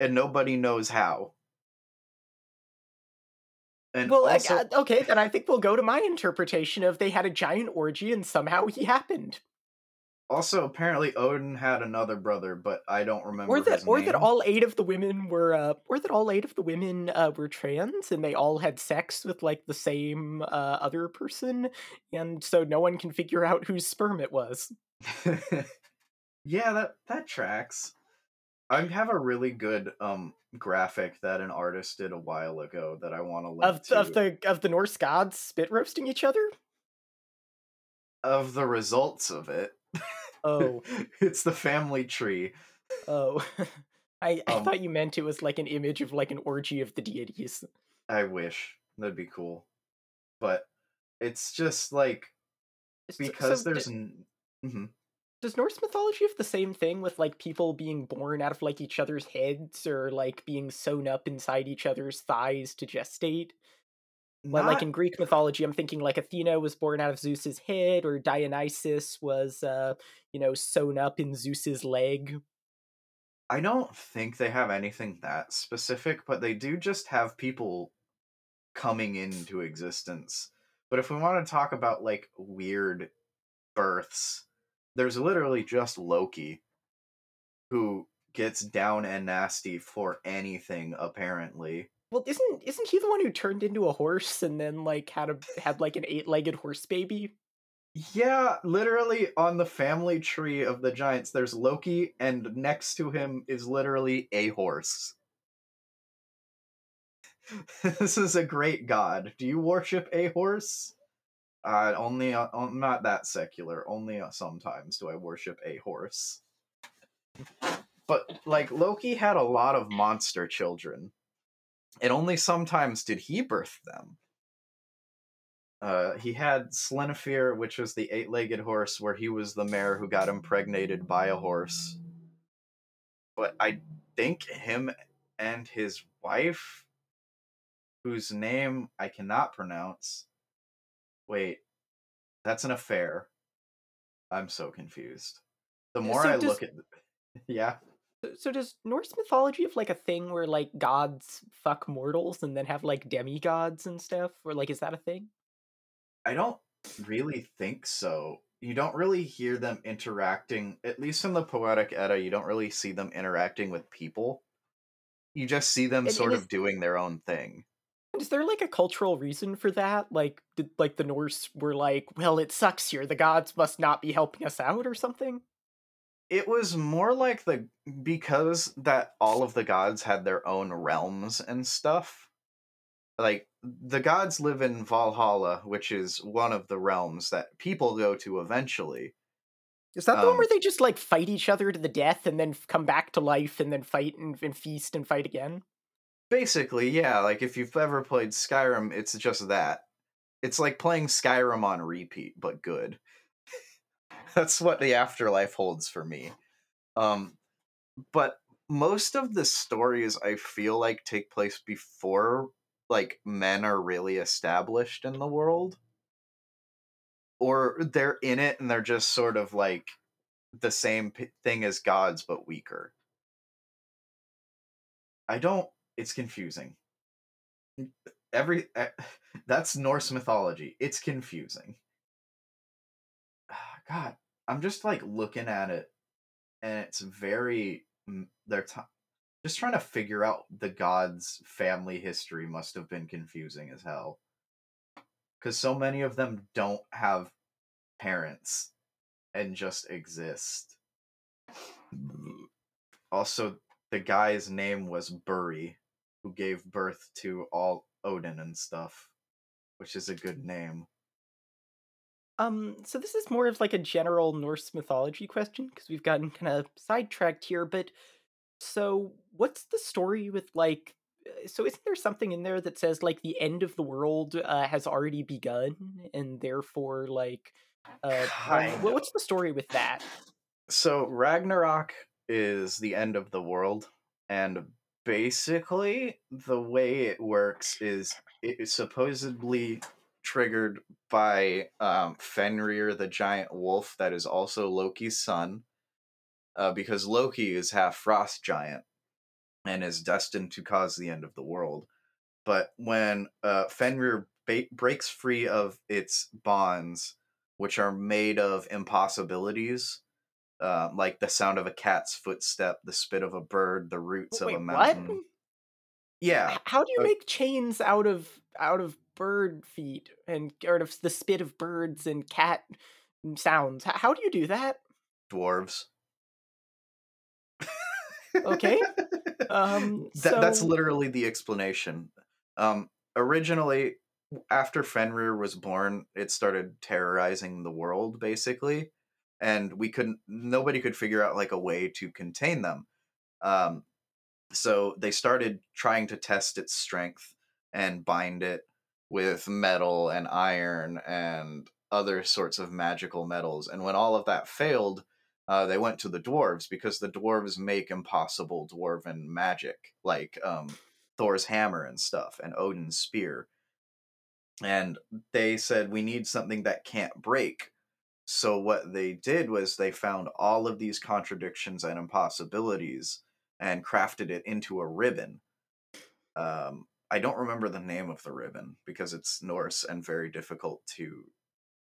and nobody knows how. And well, I- also, uh, okay, then I think we'll go to my interpretation of they had a giant orgy and somehow he happened. Also apparently Odin had another brother, but I don't remember. or that his or that all eight of the women were uh, or that all eight of the women uh, were trans and they all had sex with like the same uh, other person and so no one can figure out whose sperm it was *laughs* yeah, that that tracks. I have a really good um graphic that an artist did a while ago that I want to link of to of the of the Norse gods spit roasting each other of the results of it. Oh *laughs* it's the family tree. oh *laughs* I, I Um, thought you meant it was like an image of like an orgy of the deities I wish that'd be cool, but it's just like because so there's d- n- mhm. does Norse mythology have the same thing with like people being born out of like each other's heads or like being sewn up inside each other's thighs to gestate? Well, like in Greek mythology, I'm thinking like Athena was born out of Zeus's head, or Dionysus was, uh, you know, sewn up in Zeus's leg. I don't think they have anything that specific, but they do just have people coming into existence. But if we want to talk about like weird births, there's literally just Loki who gets down and nasty for anything apparently. Well, isn't isn't he the one who turned into a horse and then like had a had like an eight legged horse baby? Yeah, literally on the family tree of the giants there's Loki and next to him is literally a horse. *laughs* this is a great god. Do you worship a horse? Uh, only uh, not that secular. Only uh, sometimes do I worship a horse. But like Loki had a lot of monster children, and only sometimes did he birth them. Uh, he had Sleipnir, which was the eight-legged horse, where he was the mare who got impregnated by a horse. But I think him and his wife, whose name I cannot pronounce. Wait, that's an affair. I'm so confused. The more So I does- look at, *laughs* yeah, So- does Norse mythology have like a thing where like gods fuck mortals and then have like demigods and stuff? Or like is that a thing? I don't really think so. You don't really hear them interacting, at least in the Poetic Edda, you don't really see them interacting with people. You just see them And- sort and of doing their own thing. Is there like a cultural reason for that? Like did like the Norse were like, well, it sucks here. The gods must not be helping us out or something? It was more like the because that all of the gods had their own realms and stuff. Like the gods live in Valhalla, which is one of the realms that people go to eventually. Is that the one Um, where they just like fight each other to the death and then come back to life and then fight and, and feast and fight again? Basically, yeah, like if you've ever played Skyrim, it's just that. It's like playing Skyrim on repeat, but good. That's what the afterlife holds for me. Um but most of the stories I feel like take place before like men are really established in the world. Or they're in it and they're just sort of like the same p- thing as gods but weaker. I don't it's confusing. Every eh, *sighs* that's Norse mythology. It's confusing. God, I'm just like looking at it, and it's very. mm, They're t- just trying to figure out the gods' family history. Must have been confusing as hell, because so many of them don't have parents and just exist. Also, the guy's name was Buri, who gave birth to all Odin and stuff, which is a good name. Um, so this is more of like a general Norse mythology question because we've gotten kind of sidetracked here. But so, what's the story with like? uh, So, isn't there something in there that says like the end of the world uh, has already begun, and therefore, like, uh, um, what's the story with that? So Ragnarok is the end of the world, and basically the way it works is it is supposedly triggered by um, Fenrir, the giant wolf that is also Loki's son, uh, because Loki is half frost giant and is destined to cause the end of the world. But when uh, Fenrir ba- breaks free of its bonds, which are made of impossibilities, uh, like the sound of a cat's footstep, the spit of a bird, the roots Wait, of a mountain. what? Yeah, How do you make chains out of out of bird feet and out of the spit of birds and cat sounds? How do you do that? dwarves. Okay. *laughs* Um, That, that's literally the explanation. Um, originally, after Fenrir was born, it started terrorizing the world basically, and we couldn't. Nobody could figure out like a way to contain them. Um, so they started trying to test its strength and bind it with metal and iron and other sorts of magical metals. And when all of that failed, uh, they went to the dwarves because the dwarves make impossible dwarven magic, like um, Thor's hammer and stuff, and Odin's spear. And they said, We need something that can't break. So, what they did was they found all of these contradictions and impossibilities and crafted it into a ribbon. Um, I don't remember the name of the ribbon because it's Norse and very difficult to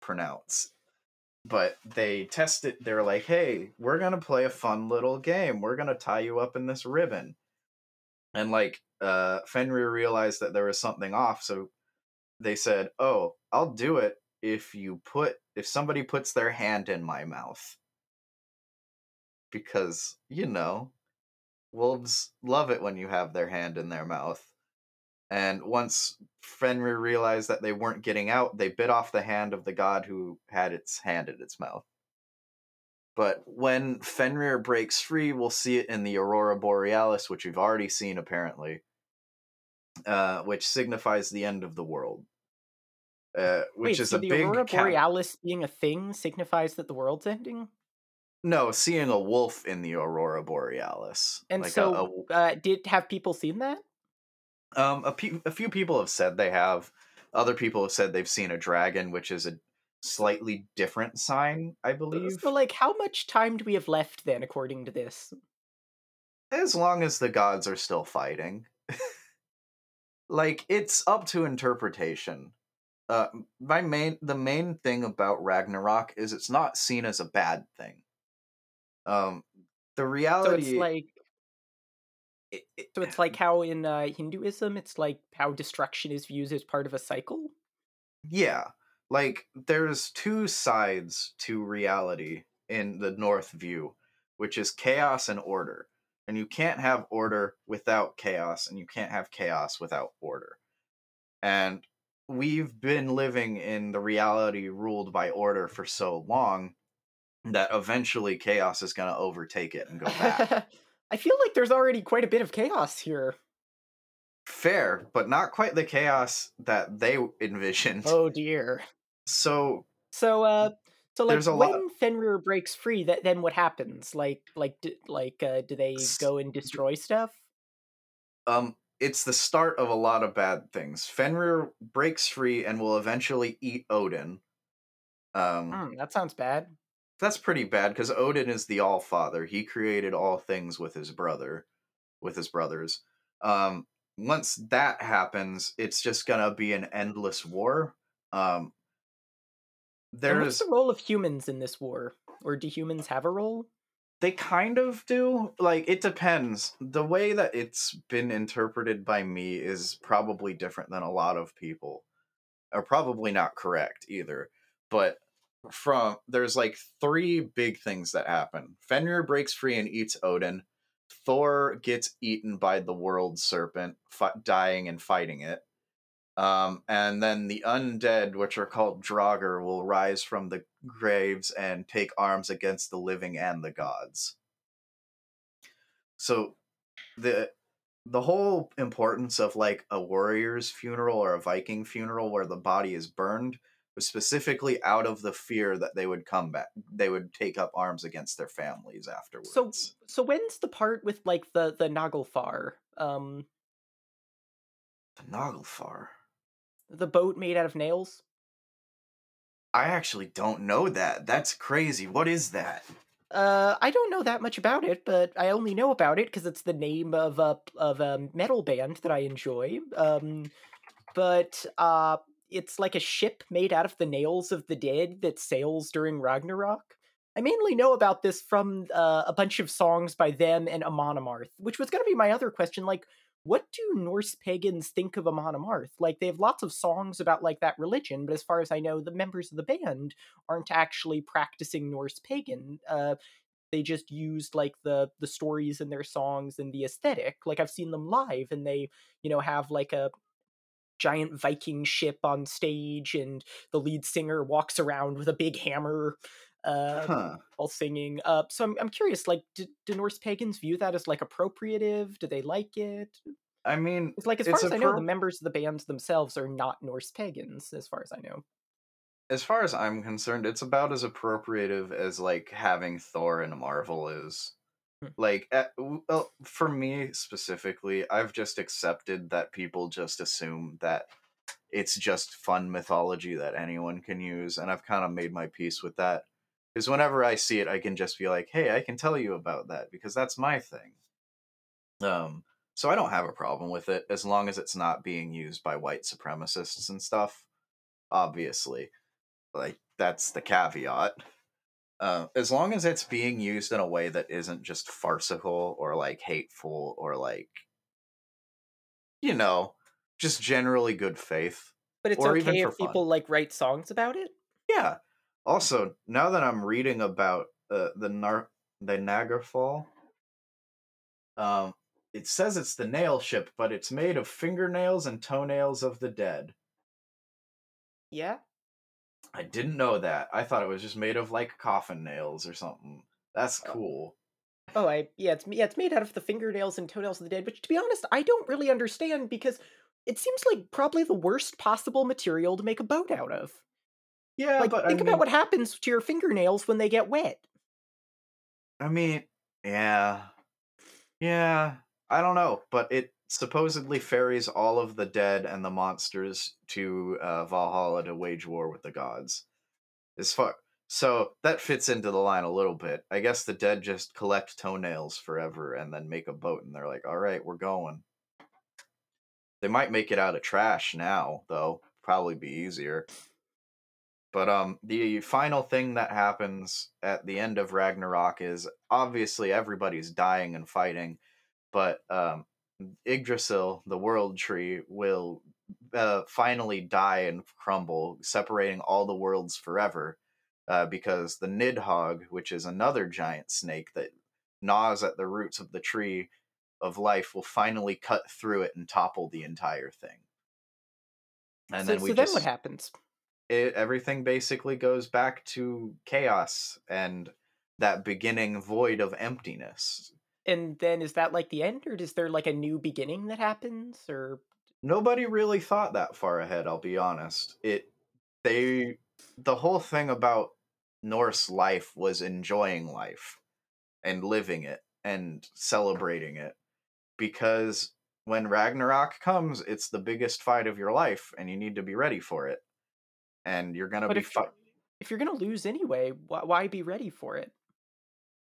pronounce but they tested they're like hey we're gonna play a fun little game. We're gonna tie you up in this ribbon. And like uh fenrir realized that there was something off so they said oh i'll do it if you put if somebody puts their hand in my mouth. Because you know wolves love it when you have their hand in their mouth and once Fenrir realized that they weren't getting out, they bit off the hand of the god who had its hand in its mouth. But when Fenrir breaks free, we'll see it in the Aurora Borealis, which we've already seen apparently, uh, which signifies the end of the world. Uh, which Wait, is so a the big aurora borealis being a thing signifies that the world's ending. no seeing a wolf in the Aurora Borealis. And like a- so, a, uh, did have people seen that? Um, a, pe- a few people have said they have. Other people have said they've seen a dragon, which is a slightly different sign, I believe. So, like, how much time do we have left then, according to this? As long as the gods are still fighting. *laughs* like, it's up to interpretation. Uh, my main the main thing about Ragnarok is it's not seen as a bad thing. Um, the So reality, it's like, it- it- so it's like how in uh, Hinduism, it's like how destruction is viewed as part of a cycle. Yeah. Like there's two sides to reality in the Norse view, which is chaos and order. And you can't have order without chaos, and you can't have chaos without order. And we've been living in the reality ruled by order for so long that eventually chaos is going to overtake it and go back. *laughs* I feel like there's already quite a bit of chaos here. Fair, but not quite the chaos that they envisioned. Oh dear. So So, uh, so like when lot- Fenrir breaks free, that then what happens? Like, like, d- like, uh, do they go and destroy stuff? um it's the start of a lot of bad things. Fenrir breaks free and will eventually eat Odin. Um Hmm, that sounds bad. That's pretty bad because Odin is the all father. He created all things with his brother, with his brothers. Um once that happens, it's just gonna be an endless war. Um And what's there's the role of humans in this war, or do humans have a role? They kind of do. Like it depends. The way that it's been interpreted by me is probably different than a lot of people. Or probably not correct either. But from there's like three big things that happen. Fenrir breaks free and eats Odin. Thor gets eaten by the world serpent, fi- dying and fighting it. Um, and then the undead, which are called Draugr, will rise from the graves and take arms against the living and the gods. So the the whole importance of like a warrior's funeral or a Viking funeral where the body is burned specifically out of the fear that they would come back they would take up arms against their families afterwards. So, so when's the part with like the the Naglfar, um, the Naglfar. the boat made out of nails? I actually don't know that. That's crazy. What is that? Uh, I don't know that much about it, but I only know about it because it's the name of a of a metal band that I enjoy. Um, but uh, it's like a ship made out of the nails of the dead that sails during Ragnarok. I mainly know about this from uh, a bunch of songs by them and Amon Amarth, which was going to be my other question. Like, what do Norse pagans think of Amon Amarth? Like, they have lots of songs about like that religion, but as far as I know, the members of the band aren't actually practicing Norse pagan. Uh, they just used like the the stories in their songs and the aesthetic. Like I've seen them live, and they you know have like a giant Viking ship on stage, and the lead singer walks around with a big hammer uh, Huh. while singing. Uh, so I'm, I'm curious, like, do, do Norse pagans view that as like appropriative? Do they like it? I mean, It's like, as far as I know, the members of the bands themselves are not Norse pagans, as far as I know. as far as I'm concerned, it's about as appropriative as like having Thor in Marvel is. Like, eh, well, for me specifically, I've just accepted that people just assume that it's just fun mythology that anyone can use, and I've kind of made my peace with that. Because whenever I see it, I can just be like, "Hey, I can tell you about that because that's my thing." Um, so I don't have a problem with it as long as it's not being used by white supremacists and stuff. Obviously, like that's the caveat. Uh, as long as it's being used in a way that isn't just farcical or like hateful or like, you know, just generally good faith. But it's Or okay if fun. people like write songs about it. Yeah. Also, now that I'm reading about uh, the Nar- the Naglfar, um, it says it's the nail ship, but it's made of fingernails and toenails of the dead. Yeah. I didn't know that. I thought it was just made of like coffin nails or something. That's Oh. cool. Oh, I yeah, it's yeah, it's made out of the fingernails and toenails of the dead. Which, to be honest, I don't really understand because it seems like probably the worst possible material to make a boat out of. Yeah, like, but think I about mean, what happens to your fingernails when they get wet. I mean, yeah, yeah. I don't know, but it supposedly ferries all of the dead and the monsters to uh, Valhalla to wage war with the gods. As far so that fits into the line a little bit. I guess the dead just collect toenails forever and then make a boat, and they're like, "All right, we're going." They might make it out of trash now, though. Probably be easier. But um, the final thing that happens at the end of Ragnarok is obviously everybody's dying and fighting, but um, Yggdrasil, the World Tree, will uh, finally die and crumble, separating all the worlds forever. Uh, because the Nidhogg, which is another giant snake that gnaws at the roots of the tree of life, will finally cut through it and topple the entire thing. And so, then we so then just what happens? it everything basically goes back to chaos and that beginning void of emptiness. And then is that like the end, or is there like a new beginning that happens? Or Nobody really thought that far ahead, I'll be honest. It they the whole thing about Norse life was enjoying life and living it and celebrating it because when Ragnarok comes, it's the biggest fight of your life and you need to be ready for it. And you're going to but be if fi- if you're gonna lose anyway, why, why be ready for it?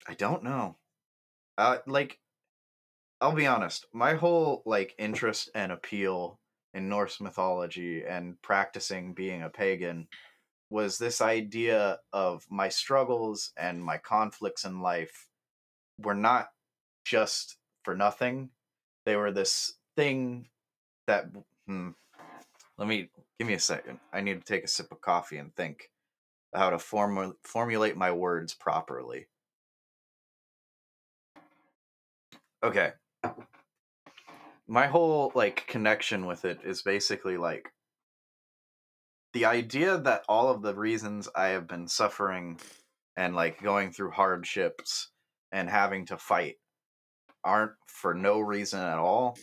I don't know. Uh, like, I'll be honest. My whole like interest and appeal in Norse mythology and practicing being a pagan was this idea of my struggles and my conflicts in life were not just for nothing. They were this thing that. Hmm, let me give me a second. I need to take a sip of coffee and think how to formu- formulate my words properly. Okay. My whole like connection with it is basically like the idea that all of the reasons i have been suffering and like going through hardships and having to fight aren't for no reason at all.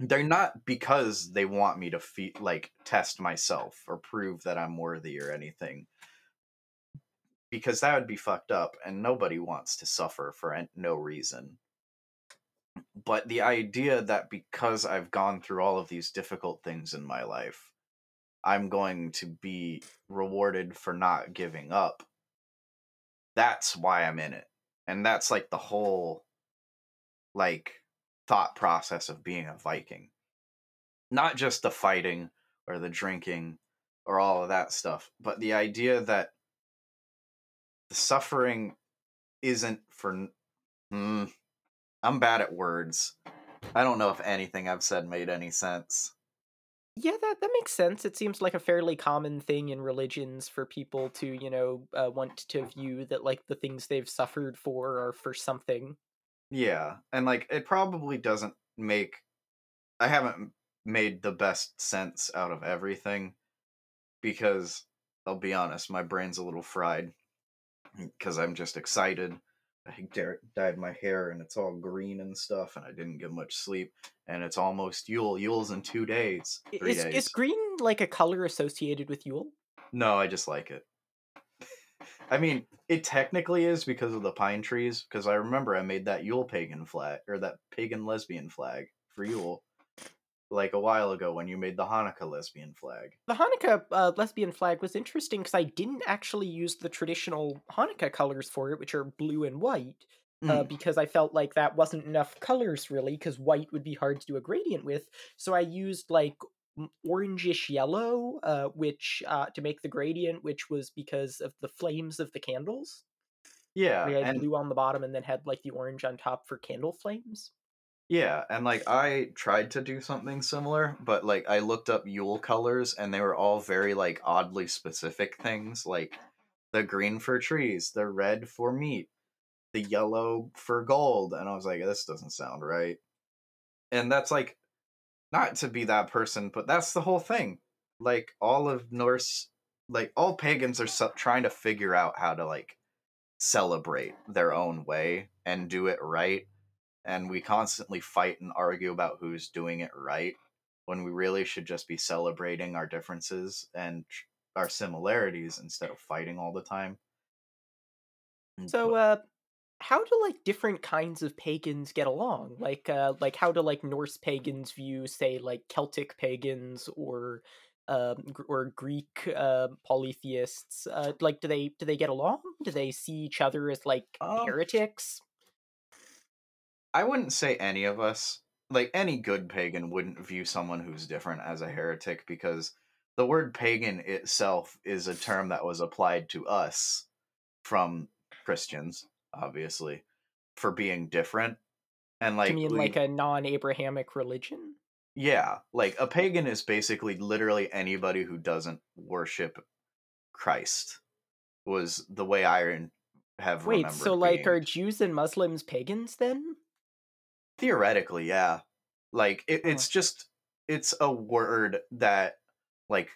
They're not because they want me to fe- like test myself or prove that i'm worthy or anything. Because that would be fucked up and nobody wants to suffer for no reason but the idea that because I've gone through all of these difficult things in my life, I'm going to be rewarded for not giving up. That's why I'm in it. And that's like the whole like thought process of being a Viking. Not just the fighting or the drinking or all of that stuff, but the idea that the suffering isn't for. Mm, I'm bad at words. I don't know if anything I've said made any sense. Yeah, that that makes sense. It seems like a fairly common thing in religions for people to, you know, uh, want to view that like the things they've suffered for are for something. Yeah, and like it probably doesn't make. I haven't made the best sense out of everything because I'll be honest, my brain's a little fried because I'm just excited. I dyed my hair and it's all green and stuff, and I didn't get much sleep. And it's almost Yule. Yule's in two days. Three Is days. is green like a color associated with Yule? No, I just like it. *laughs* I mean, it technically is because of the pine trees. Because I remember I made that Yule pagan flag or that pagan lesbian flag for Yule, like a while ago when you made the Hanukkah lesbian flag. The Hanukkah uh, lesbian flag was interesting because I didn't actually use the traditional Hanukkah colors for it, which are blue and white, uh, Mm. because I felt like that wasn't enough colors really, because white would be hard to do a gradient with. So I used like orangish yellow, uh, which uh, to make the gradient, which was because of the flames of the candles. Yeah, We had and blue on the bottom and then had like the orange on top for candle flames. Yeah, and like I tried to do something similar, but like I looked up Yule colors, and they were all very like oddly specific things, like the green for trees, the red for meat, the yellow for gold, and I was like, this doesn't sound right. And that's like not to be that person, but that's the whole thing. Like all of Norse, like all pagans are so- trying to figure out how to like celebrate their own way and do it right. And we constantly fight and argue about who's doing it right when we really should just be celebrating our differences and tr- our similarities instead of fighting all the time. So, uh, how do like different kinds of pagans get along? Like, uh, like how do like Norse pagans view, say, like Celtic pagans or, um, or Greek uh, polytheists? Uh, like, do they do they get along? Do they see each other as like Um, heretics? I wouldn't say any of us, like any good pagan, wouldn't view someone who's different as a heretic because the word pagan itself is a term that was applied to us from Christians, obviously, for being different. And like, you mean we- like a non-Abrahamic religion? yeah, like a pagan is basically literally anybody who doesn't worship Christ. Was the way I have Wait, so like being. are Jews and Muslims pagans then? Theoretically yeah. Like it, it's just it's a word that like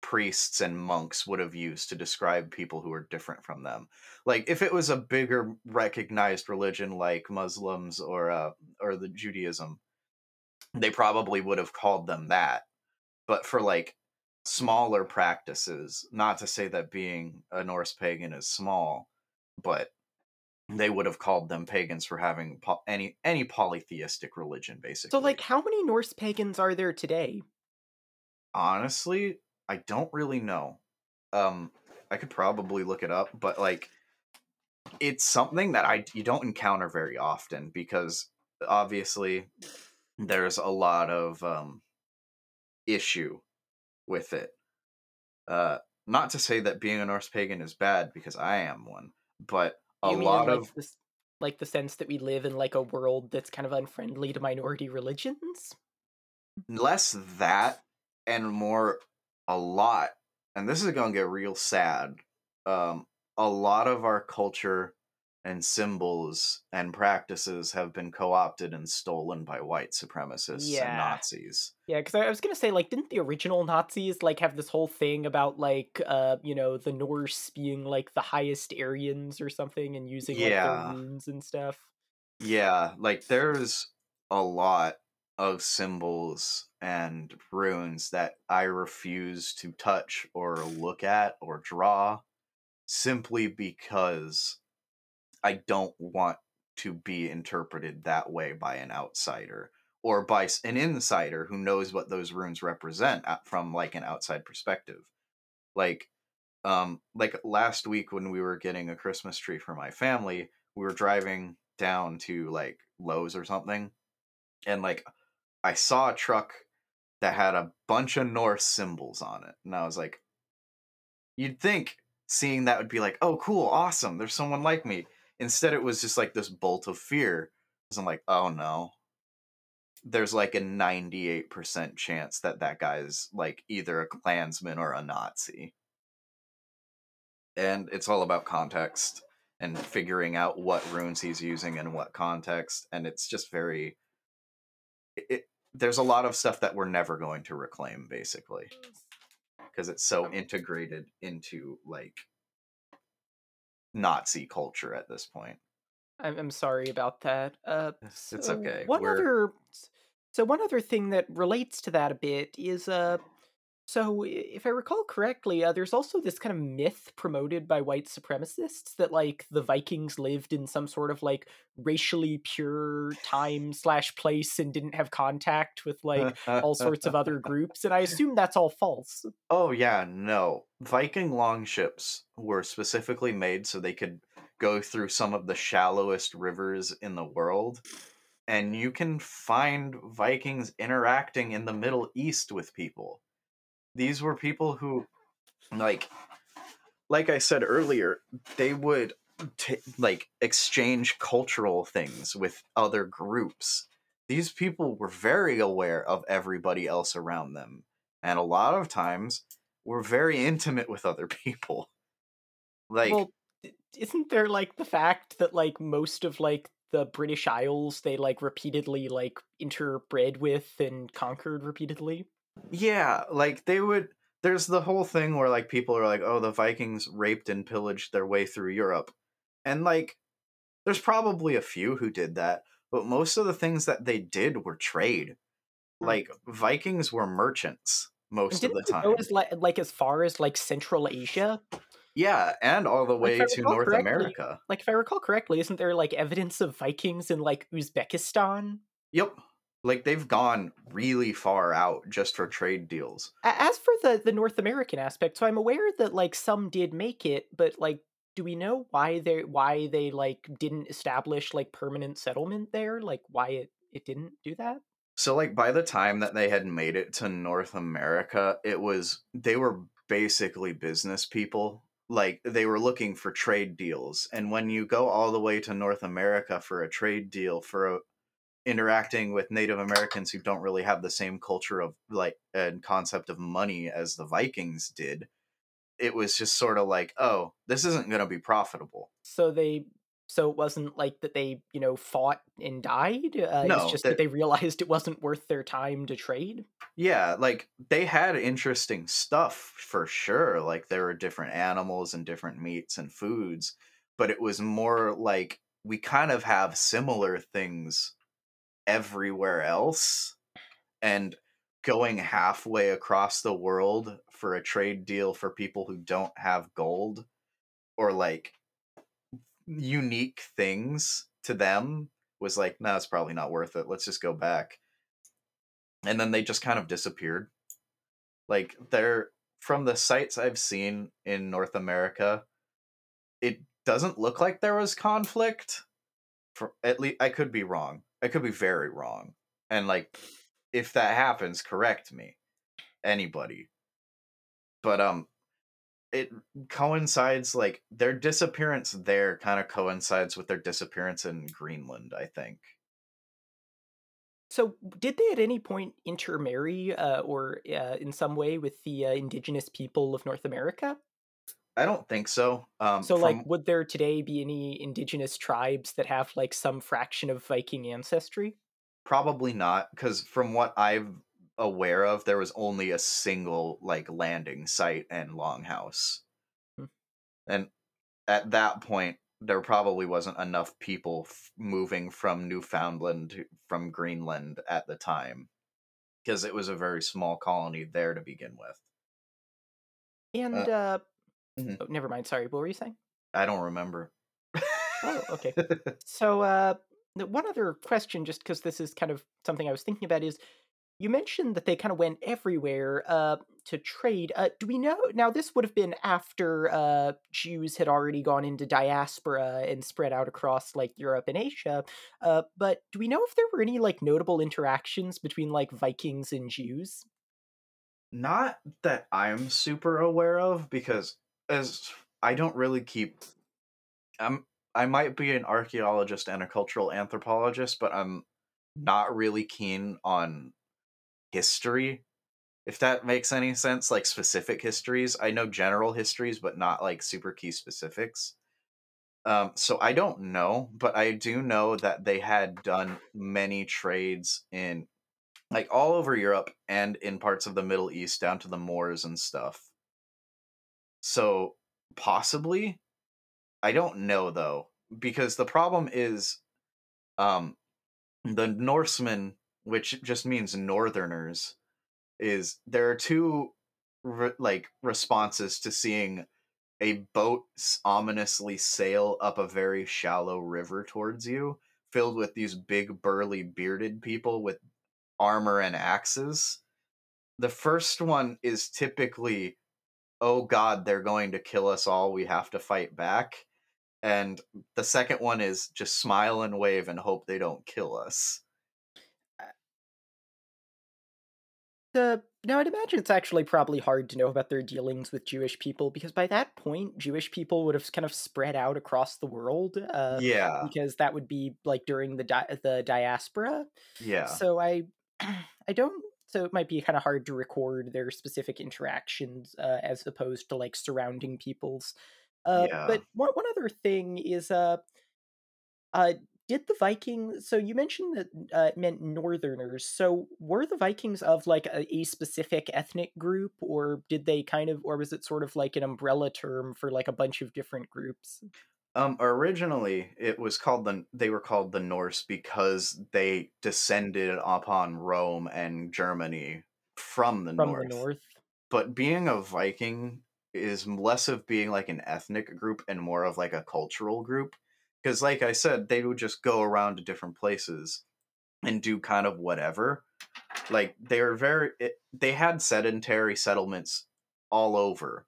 priests and monks would have used to describe people who are different from them. Like if it was a bigger recognized religion like muslims or uh or the judaism they probably would have called them that. But for like smaller practices not to say that being a norse pagan is small but they would have called them pagans for having po- any any polytheistic religion basically So like, how many Norse pagans are there today? honestly i don't really know. Um i could probably look it up but like it's something that i you don't encounter very often because obviously there's a lot of um issue with it. Uh not to say that being a norse pagan is bad because i am one but a you mean lot like of this, like the sense that we live in like a world that's kind of unfriendly to minority religions? less that and more a lot and this is going to get real sad um a lot of our culture and symbols and practices have been co-opted and stolen by white supremacists Yeah. and nazis Yeah, because I was gonna say, like, didn't the original Nazis like have this whole thing about like, uh, you know, the Norse being like the highest Aryans or something, and using like Yeah. their runes and stuff? yeah like there's a lot of symbols and runes that i refuse to touch or look at or draw simply because I don't want to be interpreted that way by an outsider or by an insider who knows what those runes represent from like an outside perspective. Like um like last week when we were getting a christmas tree for my family we were driving down to like lowes or something and like i saw a truck that had a bunch of norse symbols on it and i was like you'd think seeing that would be like oh cool awesome there's someone like me instead it was just like this bolt of fear. I'm like oh no. There's like a 98% chance that that guy's like either a klansman or a nazi. And it's all about context and figuring out what runes he's using in what context and it's just very it, there's a lot of stuff that we're never going to reclaim basically because it's so integrated into like nazi culture at this point I'm, I'm sorry about that. Uh, It's okay, One we're- other, so one other thing that relates to that a bit is uh, so if I recall correctly, uh, there's also this kind of myth promoted by white supremacists that like the Vikings lived in some sort of like racially pure time slash place and didn't have contact with like all sorts of other *laughs* groups, and I assume that's all false. Oh yeah, no. Viking longships were specifically made so they could go through some of the shallowest rivers in the world. And you can find Vikings interacting in the Middle East with people. These were people who like like I said earlier, they would t- like exchange cultural things with other groups. These people were very aware of everybody else around them, and a lot of times were very intimate with other people. Like, well, isn't there like the fact that like most of like the British Isles they like repeatedly like interbred with and conquered repeatedly? Yeah, like they would. There's the whole thing where like people are like, "Oh, the Vikings raped and pillaged their way through Europe," and like, there's probably a few who did that, but most of the things that they did were trade. Hmm. Like Vikings were merchants most of the time. go as like, like as far as like Central Asia? Yeah, and all the way I to North America. Like if I recall correctly, isn't there like evidence of Vikings in like Uzbekistan? Yep. Like they've gone really far out just for trade deals. As for the the North American aspect, so I'm aware that like some did make it, but like do we know why they why they like didn't establish like permanent settlement there? Like why it it didn't do that? So like by the time that they had made it to North America, it was they were basically business people. Like they were looking for trade deals. And when you go all the way to North America for a trade deal for a, interacting with Native Americans who don't really have the same culture of like and concept of money as the Vikings did, it was just sort of like, oh, this isn't going to be profitable. So they so it wasn't like that they you know fought and died. Uh, No, it's just that- that they realized it wasn't worth their time to trade. Yeah, like they had interesting stuff for sure. Like there were different animals and different meats and foods, but it was more like we kind of have similar things everywhere else. And going halfway across the world for a trade deal for people who don't have gold or like unique things to them was like, no, it's probably not worth it. Let's just go back and then they just kind of disappeared. Like they're from the sites I've seen in North America, it doesn't look like there was conflict. For at least I could be wrong. I could be very wrong. And like if that happens, correct me. Anybody. But um it coincides like their disappearance there kind of coincides with their disappearance in Greenland, I think. So did they at any point intermarry uh, or uh, in some way with the uh, indigenous people of North America? I don't think so. Um So, like, would there today be any indigenous tribes that have like some fraction of Viking ancestry? Probably not, because from what I'm aware of, there was only a single like landing site and longhouse, Hmm. and at that point, there probably wasn't enough people f- moving from Newfoundland to, from Greenland at the time, because it was a very small colony there to begin with. And uh, mhm. oh, never mind. Sorry, what were you saying? I don't remember. Oh, okay. *laughs* So, uh, one other question, just because this is kind of something I was thinking about, is you mentioned that they kind of went everywhere. Uh, to trade. Uh, do we know now? This would have been after uh, Jews had already gone into diaspora and spread out across like Europe and Asia. Uh, but do we know if there were any like notable interactions between like Vikings and Jews? Not that I'm super aware of, because as I don't really keep. I'm I might be an archaeologist and a cultural anthropologist, but I'm not really keen on history if that makes any sense like specific histories i know general histories but not like super key specifics um so i don't know but i do know that they had done many trades in like all over europe and in parts of the middle east down to the moors and stuff so possibly i don't know though because the problem is um the norsemen which just means northerners is there are two re- like responses to seeing a boat ominously sail up a very shallow river towards you filled with these big burly bearded people with armor and axes. The first one is typically oh god they're going to kill us all we have to fight back and the second one is just smile and wave and hope they don't kill us The now I'd imagine it's actually probably hard to know about their dealings with Jewish people because by that point Jewish people would have kind of spread out across the world. Uh, yeah, because that would be like during the di- the diaspora. yeah, So I *clears throat* I don't. So it might be kind of hard to record their specific interactions uh, as opposed to like surrounding people's. Uh, yeah. But one one other thing is uh, uh, did the Vikings? So you mentioned that uh, it meant Northerners. So were the Vikings of like a, a specific ethnic group, or did they kind of, or was it sort of like an umbrella term for like a bunch of different groups? Um, originally, it was called the. They were called the Norse because they descended upon Rome and Germany from the From north. the north. But being a Viking is less of being like an ethnic group and more of like a cultural group. Because, like I said, they would just go around to different places and do kind of whatever. Like they were very. It, they had sedentary settlements all over.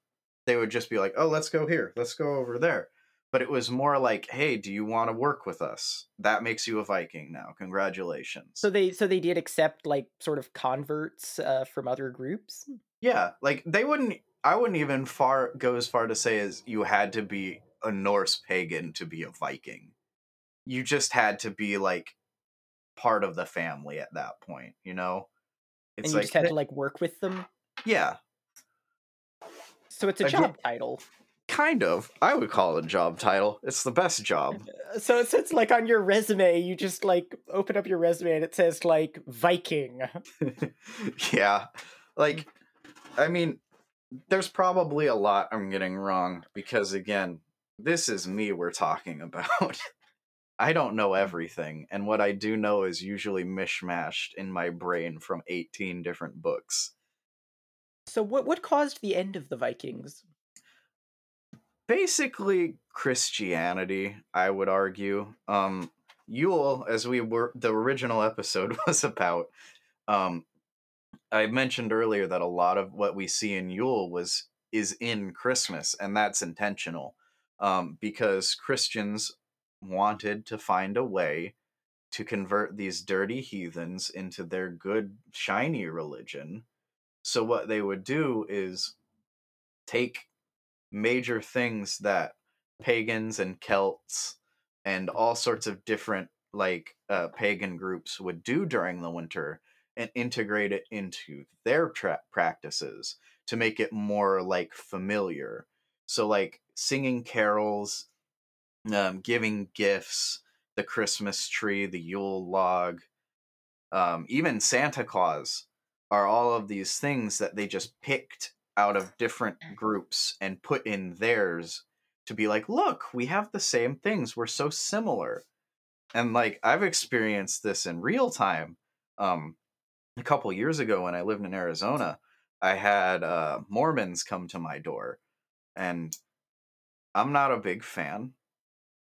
They would just be like, "Oh, let's go here. Let's go over there." But it was more like, "Hey, do you want to work with us? That makes you a Viking now. Congratulations." So they so they did accept like sort of converts uh, from other groups. yeah, like they wouldn't. I wouldn't even far go as far to say as you had to be a Norse pagan to be a Viking. You just had to be like part of the family at that point. You know, it's and you just had to like work with them. yeah, So it's a job title. Kind of. I would call it a job title. It's the best job. *laughs* So it's, it's like on your resume, you just like open up your resume and it says like Viking. *laughs* yeah. Like, I mean, there's probably a lot I'm getting wrong because, again, this is me we're talking about. *laughs* I don't know everything, and what I do know is usually mishmashed in my brain from 18 different books. So what what caused the end of the Vikings? Basically, Christianity, I would argue. Um, Yule, as we were, the original episode *laughs* was about, um, I mentioned earlier that a lot of what we see in Yule was is in Christmas, and that's intentional, um, because Christians wanted to find a way to convert these dirty heathens into their good shiny religion. So what they would do is take major things that pagans and Celts and all sorts of different like uh, pagan groups would do during the winter and integrate it into their tra- practices to make it more like familiar. So like singing carols, um, giving gifts, the Christmas tree, the Yule log, um, even Santa Claus are all of these things that they just picked out of different groups and put in theirs to be like, look, we have the same things. We're so similar. And like I've experienced this in real time. Um, a couple years ago when I lived in Arizona, I had uh, Mormons come to my door, and I'm not a big fan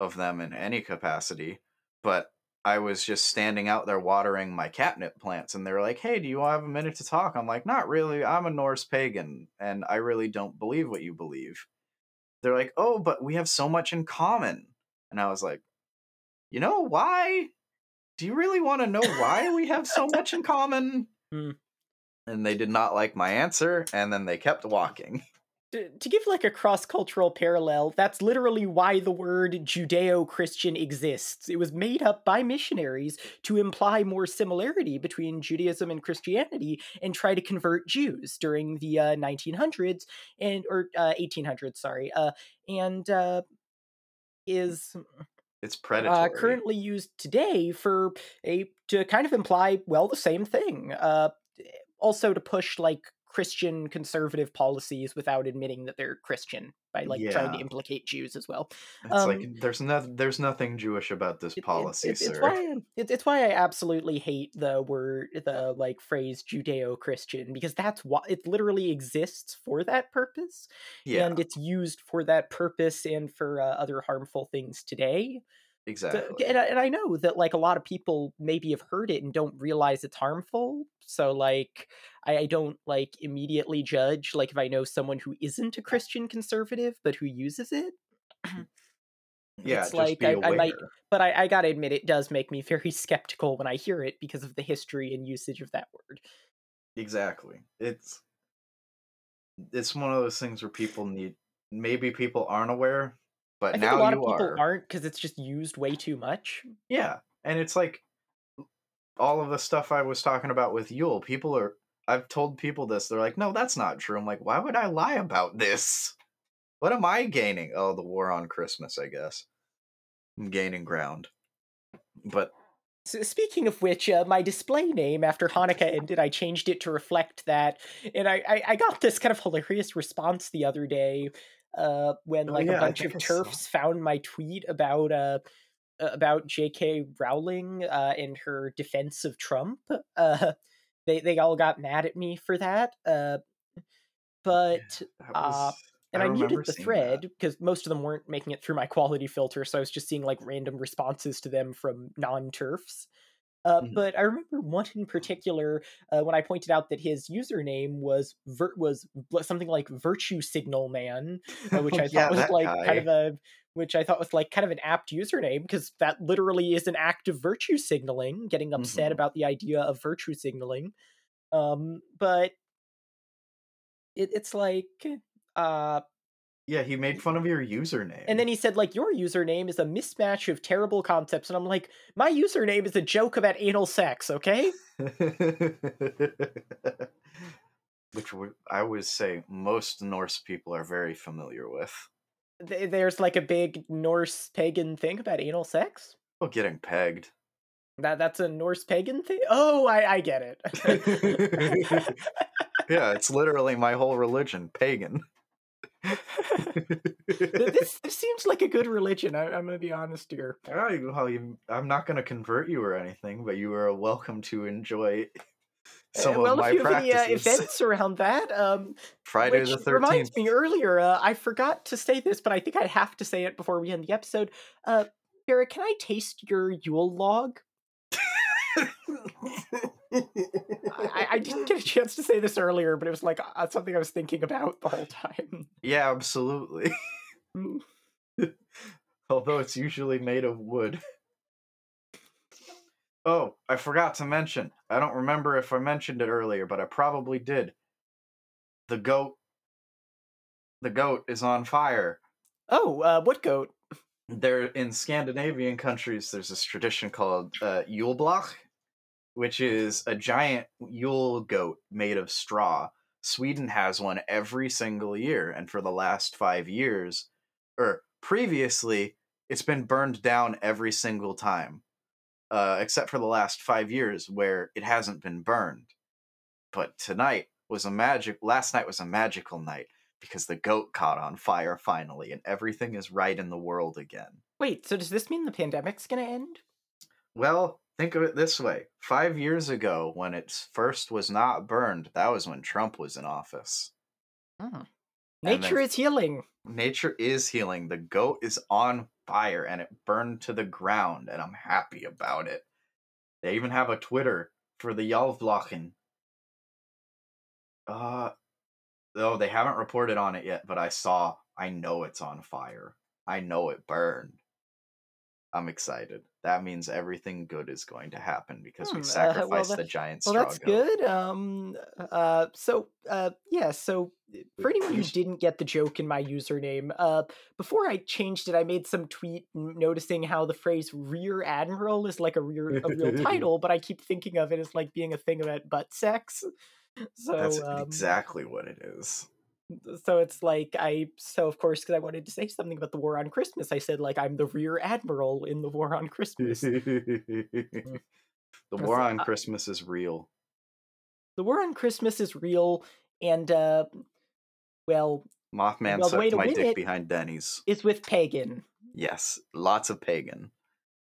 of them in any capacity, but I was just standing out there watering my catnip plants, and they were like, "Hey, do you have a minute to talk?" I'm like, "Not really. I'm a Norse pagan, and I really don't believe what you believe." They're like, "Oh, but we have so much in common," and I was like, "You know why? Do you really want to know why we have so much in common?" *laughs* Hmm. And they did not like my answer, and then they kept walking. To, to give like a cross-cultural parallel that's literally why the word judeo-christian exists it was made up by missionaries to imply more similarity between judaism and christianity and try to convert jews during the uh, 1900s and or uh, 1800s sorry uh, and uh, is It's predatory. uh, currently used today for a to kind of imply well the same thing uh, also to push like christian conservative policies without admitting that they're christian by like trying to implicate jews as well It's um, like there's no, there's nothing Jewish about this It- it- policy, it's, sir. it's why it's, why I absolutely hate the word the like phrase Judeo-Christian because that's why it literally exists for that purpose yeah, and it's used for that purpose and for uh, other harmful things today. Exactly. and, I, and I know that like a lot of people maybe have heard it and don't realize it's harmful. So like I, I don't like immediately judge like if I know someone who isn't a Christian conservative but who uses it. Mm-hmm. *clears throat* yeah, it's just like I, aware. I might but I, I gotta admit it does make me very *laughs* skeptical when I hear it because of the history and usage of that word. Exactly. It's it's one of those things where people need. Maybe people aren't aware, but I think now a lot you of people are. aren't because it's just used way too much. Yeah, and it's like all of the stuff I was talking about with Yule. People are. I've told people this. They're like, "No, that's not true." I'm like, "Why would I lie about this? What am I gaining? Oh, the war on Christmas, I guess. I'm gaining ground." But So speaking of which, uh, my display name after Hanukkah ended, I changed it to reflect that, and I, I, I got this kind of hilarious response the other day uh, when Oh, like yeah, a bunch of TERFs found my tweet about uh uh, about J.K. Rowling uh, and her defense of Trump. Uh, they they all got mad at me for that. Uh, but that Uh, and I, remember muted the thread because most of them weren't making it through my quality filter, so I was just seeing like random responses to them from non-TERFs. Uh, Mhm. But I remember one in particular uh, when I pointed out that his username was vir- was something like Virtue Signal Man, uh, *laughs* which I Yeah, thought was like guy. kind of a which I thought was like kind of an apt username because that literally is an act of virtue signaling, getting upset Mhm. about the idea of virtue signaling. Um, but it, it's like uh Yeah, he made fun of your username. and then he said like your username is a mismatch of terrible concepts and i'm like my username is a joke about anal sex okay *laughs* Which I would say most Norse people are very familiar with. Th- there's like a big norse pagan thing about anal sex Oh, getting pegged. that that's a norse pagan thing oh i i get it *laughs* yeah, it's literally my whole religion, pagan. *laughs* this, this seems like a good religion I, i'm gonna be honest here well, you, I'm not going to convert you or anything, but you are welcome to enjoy some well of my if you have any uh, *laughs* events around that um Friday Which the 13th. reminds me earlier, uh, I forgot to say this, but I think I have to say it before we end the episode. Uh, Barrett, can I taste your Yule log? I, I didn't get a *laughs* chance to say this earlier, but it was like uh, something I was thinking about the whole time. yeah, absolutely. *laughs* Mm. Although it's usually made of wood. Oh, I forgot to mention. I don't remember if I mentioned it earlier, but I probably did. The goat. The goat is on fire. Oh, uh, what goat? There in Scandinavian countries, there's this tradition called uh, Julbock, which is a giant Yule goat made of straw. Sweden has one every single year, and for the last five years, or previously, it's been burned down every single time, uh, except for the last five years where it hasn't been burned. But tonight was a magic. Last night was a magical night because the goat caught on fire finally, and everything is right in the world again. Wait, so does this mean the pandemic's gonna end? Well, think of it this way. Five years ago, when it first was not burned, that was when Trump was in office. Hmm. Nature then- is healing. Nature is healing. The goat is on fire and it burned to the ground, and I'm happy about it. They even have a Twitter for the Gävlebocken. Uh, oh, they haven't reported on it yet, but I saw. I know it's on fire. I know it burned. I'm excited. That means everything good is going to happen because Hmm, we uh, sacrificed well, the that- giant Well, that's goat. good. Um, uh, so, uh, yeah. So, for anyone who *clears throat* didn't get the joke in my username, uh, before I changed it, I made some tweet noticing how the phrase "rear admiral" is like a real a real *laughs* title, but I keep thinking of it as like being a thing about butt sex. So, That's um, exactly what it is. So it's like I so of course because I wanted to say something about the war on Christmas, I said like I'm the rear admiral in the war on Christmas. *laughs* the war on uh, Christmas is real. the war on Christmas is real, and uh, well, Mothman well, sucked my dick behind Denny's. it's with pagan. Yes, lots of pagan.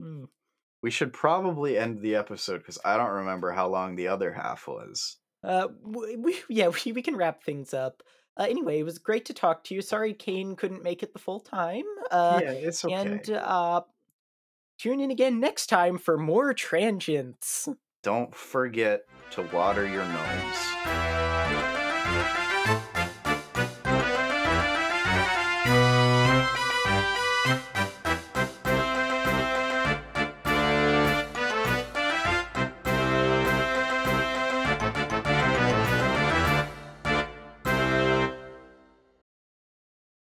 Hmm. We should probably end the episode because I don't remember how long the other half was. Uh, we, we yeah, we, we can wrap things up. Uh, anyway, it was great to talk to you. Sorry, Kane couldn't make it the full time. Uh, yeah, it's okay. and uh, tune in again next time for more transients. Don't forget to water your nose.